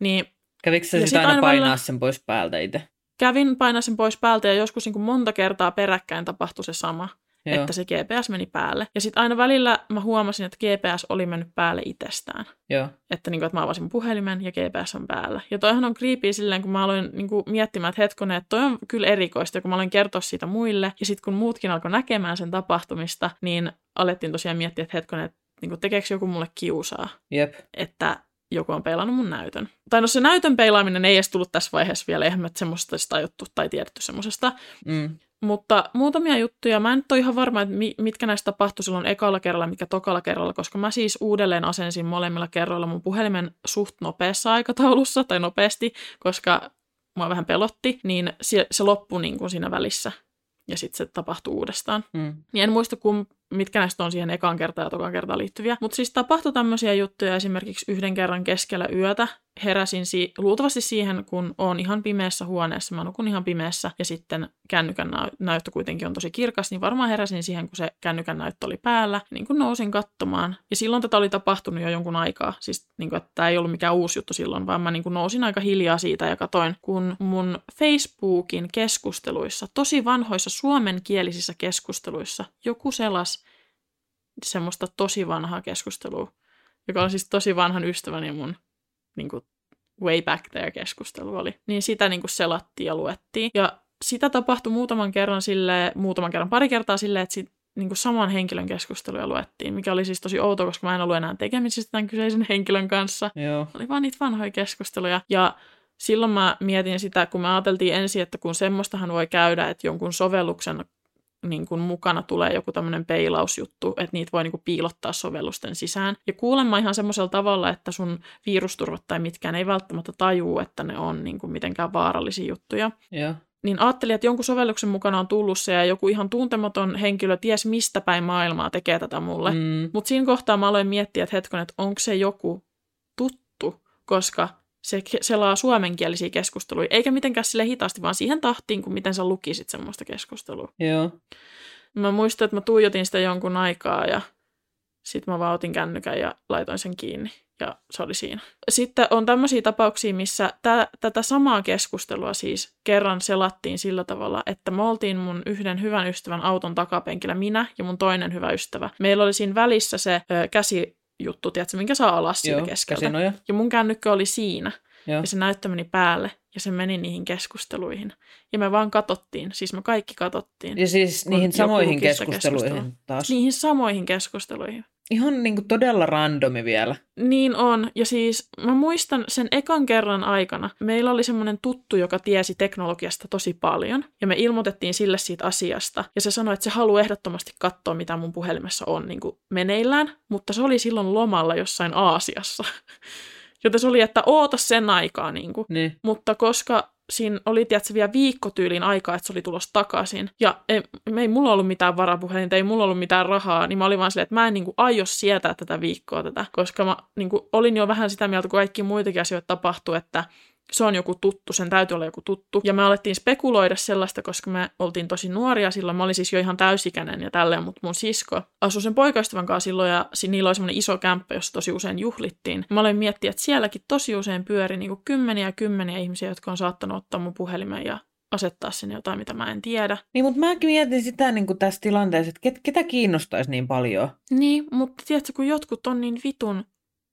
Niin Kävikö Ja sitten sit aina aina painaa välillä- sen pois päältä itse? kävin painaa sen pois päältä ja joskus niin kuin monta kertaa peräkkäin tapahtui se sama, Joo. että se GPS meni päälle. Ja sitten aina välillä mä huomasin, että GPS oli mennyt päälle itsestään. Joo. Että, niin kuin, että mä avasin puhelimen ja GPS on päällä. Ja toihan on creepy silleen, kun mä aloin niin kuin, miettimään, että hetkonen, että toi on kyllä erikoista, kun mä aloin kertoa siitä muille. Ja sitten kun muutkin alkoi näkemään sen tapahtumista, niin alettiin tosiaan miettiä, että hetkonen, että niin kuin, tekeekö joku mulle kiusaa, Jep. että joku on peilannut mun näytön. Tai no se näytön peilaaminen ei edes tullut tässä vaiheessa vielä, eihän me semmoista tajuttu tai tiedetty semmoisesta. Mm. Mutta muutamia juttuja, mä en nyt ole ihan varma, että mi- mitkä näistä tapahtui silloin ekalla kerralla, mikä tokalla kerralla, koska mä siis uudelleen asensin molemmilla kerroilla mun puhelimen suht nopeassa aikataulussa, tai nopeasti, koska mua vähän pelotti, niin se, se loppui niin kuin siinä välissä. Ja sitten se tapahtui uudestaan. Mm. Niin en muista, kun, mitkä näistä on siihen ekaan kertaan ja tokaan kertaan liittyviä. Mutta siis tapahtui tämmöisiä juttuja esimerkiksi yhden kerran keskellä yötä. Heräsin si- luultavasti siihen, kun on ihan pimeässä huoneessa. Mä nukun ihan pimeässä ja sitten kännykän nä- näyttö kuitenkin on tosi kirkas, niin varmaan heräsin siihen, kun se kännykän näyttö oli päällä. Niin kun nousin katsomaan. Ja silloin tätä oli tapahtunut jo jonkun aikaa. Siis niin kun, että tämä ei ollut mikään uusi juttu silloin, vaan mä niin kun nousin aika hiljaa siitä ja katoin, kun mun Facebookin keskusteluissa, tosi vanhoissa suomenkielisissä keskusteluissa, joku selas semmoista tosi vanhaa keskustelua, joka on siis tosi vanhan ystävän ja mun niin kuin, way back there keskustelu oli. Niin sitä niin kuin selattiin ja luettiin. Ja sitä tapahtui muutaman kerran sille, muutaman kerran pari kertaa silleen, että sit, niin kuin saman henkilön keskusteluja luettiin, mikä oli siis tosi outoa, koska mä en ollut enää tekemisissä tämän kyseisen henkilön kanssa. Joo. Oli vaan niitä vanhoja keskusteluja. Ja silloin mä mietin sitä, kun me ajateltiin ensin, että kun semmoistahan voi käydä, että jonkun sovelluksen niin kuin mukana tulee joku tämmöinen peilausjuttu, että niitä voi niin kuin piilottaa sovellusten sisään. Ja kuulemma ihan semmoisella tavalla, että sun virusturvat tai mitkään ei välttämättä tajuu, että ne on niin kuin mitenkään vaarallisia juttuja. Joo. Niin ajattelin, että jonkun sovelluksen mukana on tullut se ja joku ihan tuntematon henkilö ties mistä päin maailmaa tekee tätä mulle. Mm. Mutta siinä kohtaa mä aloin miettiä, että hetken, että onko se joku tuttu, koska se selaa suomenkielisiä keskusteluja, eikä mitenkään sille hitaasti, vaan siihen tahtiin, kuin miten sä lukisit semmoista keskustelua. Joo. Mä muistan, että mä tuijotin sitä jonkun aikaa ja sitten mä vaan otin kännykän ja laitoin sen kiinni ja se oli siinä. Sitten on tämmöisiä tapauksia, missä tä- tätä samaa keskustelua siis kerran selattiin sillä tavalla, että me oltiin mun yhden hyvän ystävän auton takapenkillä, minä ja mun toinen hyvä ystävä. Meillä oli siinä välissä se ö, käsijuttu, tiedätkö, minkä saa alas siitä Joo. keskeltä. Käsinoja. Ja mun kännykkä oli siinä. Joo. Ja se näyttö meni päälle ja se meni niihin keskusteluihin. Ja me vaan katottiin, siis me kaikki katottiin. Ja siis niihin samoihin keskusteluihin taas. Niihin samoihin keskusteluihin. Ihan niin kuin todella randomi vielä. Niin on. Ja siis mä muistan sen ekan kerran aikana, meillä oli semmoinen tuttu, joka tiesi teknologiasta tosi paljon. Ja me ilmoitettiin sille siitä asiasta. Ja se sanoi, että se haluaa ehdottomasti katsoa, mitä mun puhelimessa on niin kuin meneillään. Mutta se oli silloin lomalla jossain Aasiassa. Joten se oli, että oota sen aikaa. Niin kuin. Niin. Mutta koska siinä oli tiedätkö, vielä viikkotyylin aikaa, että se oli tulossa takaisin. Ja ei, ei mulla ollut mitään varapuhelinta, ei mulla ollut mitään rahaa, niin mä olin vaan silleen, että mä en niin kuin, aio sietää tätä viikkoa tätä. Koska mä niin kuin, olin jo vähän sitä mieltä, kun kaikki muitakin asioita tapahtui, että se on joku tuttu, sen täytyy olla joku tuttu. Ja me alettiin spekuloida sellaista, koska me oltiin tosi nuoria silloin. Mä olin siis jo ihan täysikäinen ja tälleen, mutta mun sisko asui sen poikaystävän kanssa silloin ja niillä oli semmoinen iso kämppä, jossa tosi usein juhlittiin. Mä aloin miettiä, että sielläkin tosi usein pyöri niin kymmeniä ja kymmeniä ihmisiä, jotka on saattanut ottaa mun puhelimen ja asettaa sinne jotain, mitä mä en tiedä. Niin, mutta mäkin mietin sitä niin kuin tässä tilanteessa, että ket, ketä kiinnostaisi niin paljon. Niin, mutta tiedätkö, kun jotkut on niin vitun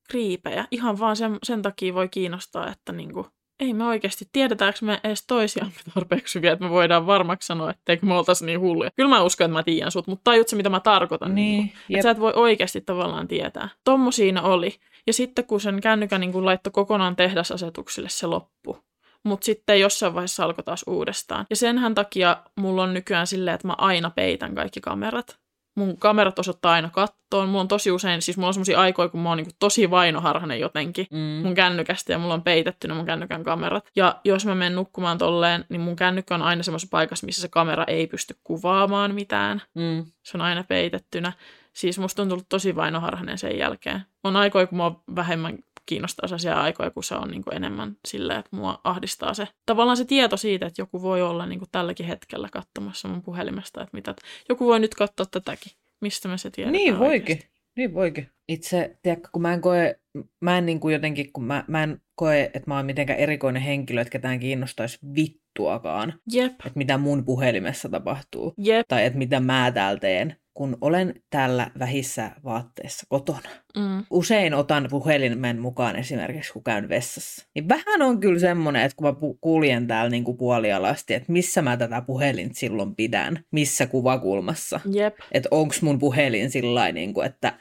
kriipejä, ihan vaan sen, sen takia voi kiinnostaa, että niinku, ei me oikeasti, tiedetäänkö me edes toisiamme tarpeeksi hyviä, että me voidaan varmaksi sanoa, etteikö me oltaisi niin hulluja. Kyllä mä uskon, että mä tiedän sut, mutta tajut se, mitä mä tarkoitan. Niin, Että jep. sä et voi oikeasti tavallaan tietää. Tommo siinä oli. Ja sitten kun sen kännykän niin kun laittoi kokonaan tehdasasetuksille, se loppu. Mutta sitten jossain vaiheessa alkoi taas uudestaan. Ja senhän takia mulla on nykyään silleen, että mä aina peitän kaikki kamerat. Mun kamerat osoittaa aina kattoon. Mulla on tosi usein, siis mulla on semmosia aikoja, kun mä oon niinku tosi vainoharhainen jotenkin Mm. mun kännykästä ja mulla on peitettynä mun kännykän kamerat. Ja jos mä menen nukkumaan tolleen, niin mun kännykkä on aina semmoisessa paikassa, missä se kamera ei pysty kuvaamaan mitään. Mm. Se on aina peitettynä. Siis musta on tullut tosi vainoharhainen sen jälkeen. On aikoja, kun mä oon vähemmän kiinnostaa sellaisia aikoja, kun se on niin kuin enemmän silleen, että mua ahdistaa se. Tavallaan se tieto siitä, että joku voi olla niin kuin tälläkin hetkellä katsomassa mun puhelimesta, että mitä, joku voi nyt katsoa tätäkin. Mistä me se tiedetään Niin voikin. oikeasti? Niin voikin. Itse, tiedätkö, kun mä en koe, mä en niin kuin jotenkin, kun mä, mä en koe, että mä oon mitenkään erikoinen henkilö, että ketään kiinnostaisi vittuakaan, Jep, että mitä mun puhelimessa tapahtuu. jep. Tai että mitä mä täällä teen, kun olen täällä vähissä vaatteissa kotona. Mm. Usein otan puhelimen mukaan esimerkiksi, kun käyn vessassa. Niin vähän on kyllä semmoinen, että kun mä pu- kuljen täällä niin kuin puolialasti, että missä mä tätä puhelinta silloin pidän, missä kuvakulmassa. Jep, Että onks mun puhelin sillä niin kuin, että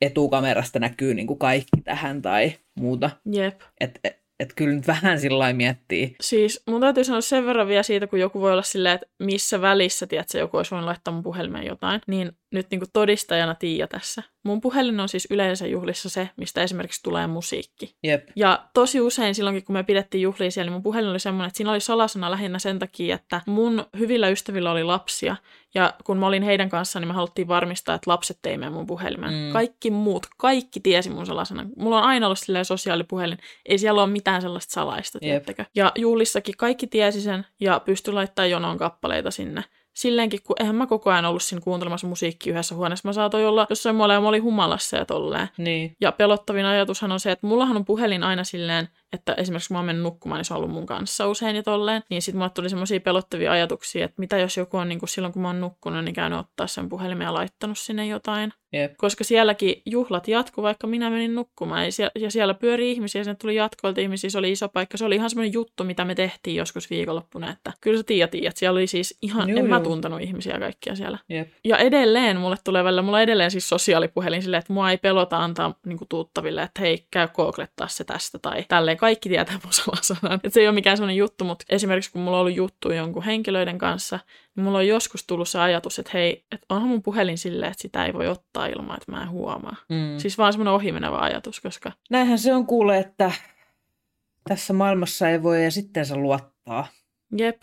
etukamerasta näkyy niin kuin kaikki tähän tai muuta. jep. Että et, et kyllä nyt vähän sillä miettii. Siis mun täytyy sanoa sen verran vielä siitä, kun joku voi olla silleen, että missä välissä, tiedätkö, joku olisi voinut laittaa mun puhelimeen jotain, niin nyt niin kuin todistajana Tiia tässä. Mun puhelin on siis yleensä juhlissa se, mistä esimerkiksi tulee musiikki. Jep. Ja tosi usein silloinkin, kun me pidettiin juhlia siellä, niin mun puhelin oli semmoinen, että siinä oli salasana lähinnä sen takia, että mun hyvillä ystävillä oli lapsia. Ja kun mä olin heidän kanssaan, niin me haluttiin varmistaa, että lapset ei mene mun puhelimeen. Mm. Kaikki muut, kaikki tiesi mun salasanan. Mulla on aina ollut silleen sosiaalipuhelin. Ei siellä ole mitään sellaista salaista, Jep. Ja juhlissakin kaikki tiesi sen ja pystyi laittamaan jonoon kappaleita sinne. Silleenkin, kun eihän mä koko ajan ollut siinä kuuntelemassa musiikkia yhdessä huoneessa. Mä saatoin olla jossain muualla ja mä olin humalassa ja tolleen. Niin. Ja pelottavin ajatushan on se, että mullahan on puhelin aina silleen, että esimerkiksi kun mä oon mennyt nukkumaan, niin se on ollut mun kanssa usein ja tolleen. Niin sit mulle tuli semmoisia pelottavia ajatuksia, että mitä jos joku on niin kuin silloin, kun mä oon nukkunut, niin käynyt ottaa sen puhelimen ja laittanut sinne jotain. Jep. Koska sielläkin juhlat jatku, vaikka minä menin nukkumaan. Ja siellä, ja siellä pyöri ihmisiä, sinne tuli jatkoilta ihmisiä, se oli iso paikka. Se oli ihan semmoinen juttu, mitä me tehtiin joskus viikonloppuna, että kyllä sä tiedät, tiedät. Siellä oli siis ihan, Juu, en mä juu. tuntenut ihmisiä kaikkia siellä. Jep. Ja edelleen mulle tulee välillä, mulla edelleen siis sosiaalipuhelin silleen, että mua ei pelota antaa niin tuuttaville, että hei, käy googlettaa se tästä tai tälleen. Kaikki tietää mun salasanan. Että se ei ole mikään sellainen juttu, mutta esimerkiksi kun mulla on ollut juttu jonkun henkilöiden kanssa, niin mulla on joskus tullut se ajatus, että hei, että onhan mun puhelin silleen, että sitä ei voi ottaa ilman, että mä en huomaa. Mm. Siis vaan semmoinen ohimenevä ajatus, koska Näinhän se on kuule, että tässä maailmassa ei voi ja sitten se luottaa. jep,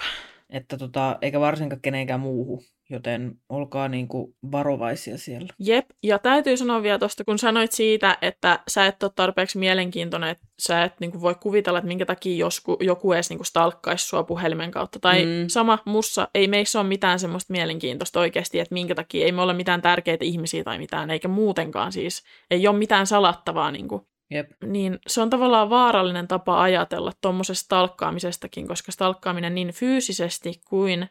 Että tota, eikä varsinkaan kenenkään muuhun. Joten olkaa niinku varovaisia siellä. Jep, ja täytyy sanoa vielä tuosta, kun sanoit siitä, että sä et ole tarpeeksi mielenkiintoinen, että sä et niinku voi kuvitella, että minkä takia josku, joku edes niinku stalkkaisi sua puhelimen kautta. Tai Mm. sama mussa, ei meissä ole mitään semmoista mielenkiintoista oikeasti, että minkä takia ei me ole mitään tärkeitä ihmisiä tai mitään, eikä muutenkaan siis. Ei ole mitään salattavaa niinku Jep. niin se on tavallaan vaarallinen tapa ajatella tuommoisesta stalkkaamisestakin, koska stalkkaaminen niin fyysisesti kuin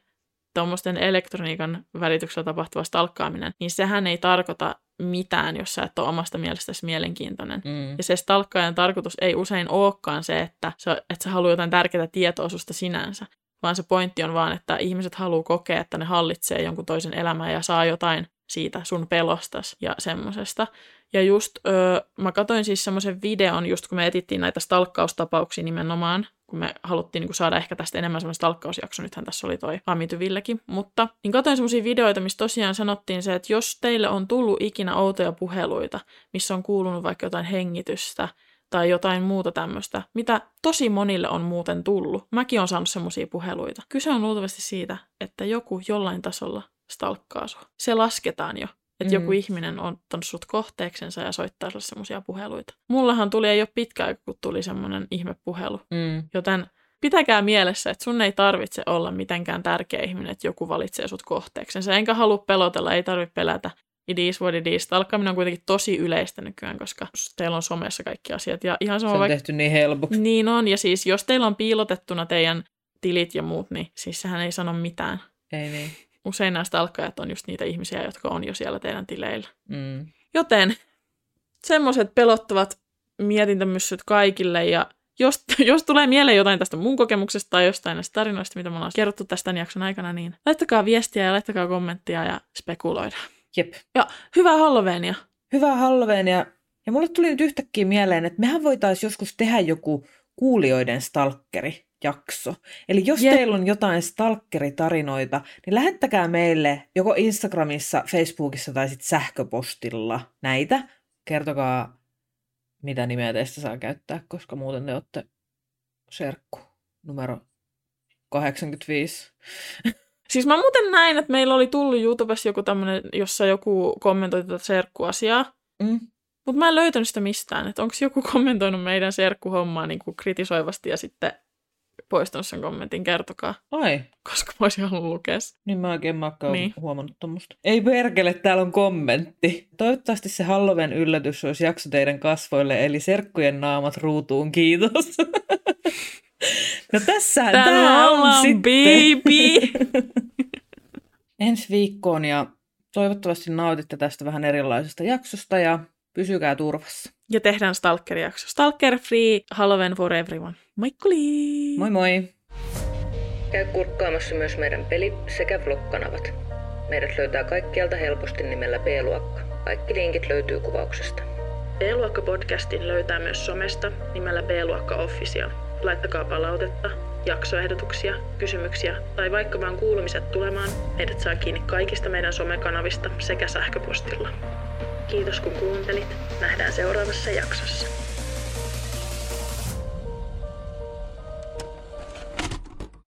tuommoisten elektroniikan välityksellä tapahtuva stalkkaaminen, niin sehän ei tarkoita mitään, jos sä et ole omasta mielestäsi mielenkiintoinen. Mm. Ja se stalkkaajan tarkoitus ei usein olekaan se, että sä, että sä haluaa jotain tärkeää tietoa susta sinänsä, vaan se pointti on vaan, että ihmiset haluaa kokea, että ne hallitsee jonkun toisen elämää ja saa jotain siitä sun pelostas ja semmosesta. Ja just öö, mä katsoin siis semmoisen videon, just kun me etittiin näitä stalkkaustapauksia nimenomaan, kun me haluttiin niin saada ehkä tästä enemmän semmoinen stalkkausjakso, nythän tässä oli toi Amityvillekin, mutta niin katsoin semmoisia videoita, missä tosiaan sanottiin se, että jos teille on tullut ikinä outoja puheluita, missä on kuulunut vaikka jotain hengitystä, tai jotain muuta tämmöistä, mitä tosi monille on muuten tullut. Mäkin on saanut semmoisia puheluita. Kyse on luultavasti siitä, että joku jollain tasolla stalkkaa sua. Se lasketaan jo, että Mm. joku ihminen on ottanut sut kohteeksensa ja soittaa sulle semmoisia puheluita. Mullahan tuli ei ole pitkä aika, kun tuli semmoinen ihmepuhelu. Mm. Joten pitäkää mielessä, että sun ei tarvitse olla mitenkään tärkeä ihminen, että joku valitsee sut kohteeksensa. Enkä halua pelotella, ei tarvitse pelätä. It is what it is. Stalkkaaminen on kuitenkin tosi yleistä nykyään, koska teillä on somessa kaikki asiat. Ja ihan Se sama on vaikka... tehty niin helpoksi. Niin on, ja siis jos teillä on piilotettuna teidän tilit ja muut, niin siis sehän ei sano mitään. Ei niin. Usein nämä stalkkaajat on just niitä ihmisiä, jotka on jo siellä teidän tileillä. Mm. Joten semmoiset pelottavat mietintämyssyt kaikille ja jos, jos tulee mieleen jotain tästä mun kokemuksesta tai jostain näistä tarinoista, mitä me ollaan kerrottu tästä tämän jakson aikana, niin laittakaa viestiä ja laittakaa kommenttia ja spekuloidaan. Jep. Ja hyvää Halloweenia! Hyvää Halloweenia. Ja mulle tuli nyt yhtäkkiä mieleen, että mehän voitaisiin joskus tehdä joku kuulijoiden stalkkeri jakso. Eli jos Jep. teillä on jotain stalkeritarinoita, niin lähettäkää meille joko Instagramissa, Facebookissa tai sitten sähköpostilla näitä. Kertokaa, mitä nimeä teistä saa käyttää, koska muuten te olette serkku numero 85. Siis mä muuten näin, että meillä oli tullut YouTubessa joku tämmönen, jossa joku kommentoi tätä serkkuasiaa. Mm. Mutta mä en löytänyt sitä mistään, että onko joku kommentoinut meidän serkkuhommaa niin kuin kritisoivasti ja sitten poistanut sen kommentin, kertokaa, Ai, koska mä olisin halunnut lukea niin mä oikein makkaan Niin. huomannut tuommoista. Ei perkele, täällä on kommentti. Toivottavasti se Halloween yllätys olisi jakso teidän kasvoille, eli serkkujen naamat ruutuun, kiitos. no tässä tää on ollaan, sitten. baby! Ensi viikkoon ja toivottavasti nautitte tästä vähän erilaisesta jaksosta ja pysykää turvassa. Ja tehdään Stalker-jakso. Stalker Free Halloween for everyone. Moikkuli! Moi moi! Käy kurkkaamassa myös meidän peli- sekä vlog-kanavat. Meidät löytää kaikkialta helposti nimellä B-luokka. Kaikki linkit löytyy kuvauksesta. B-luokka-podcastin löytää myös somesta nimellä B-luokka Official. Laittakaa palautetta, jaksoehdotuksia, kysymyksiä tai vaikka vaan kuulumiset tulemaan. Meidät saa kiinni kaikista meidän somekanavista sekä sähköpostilla. Kiitos kun kuuntelit. Nähdään seuraavassa jaksossa.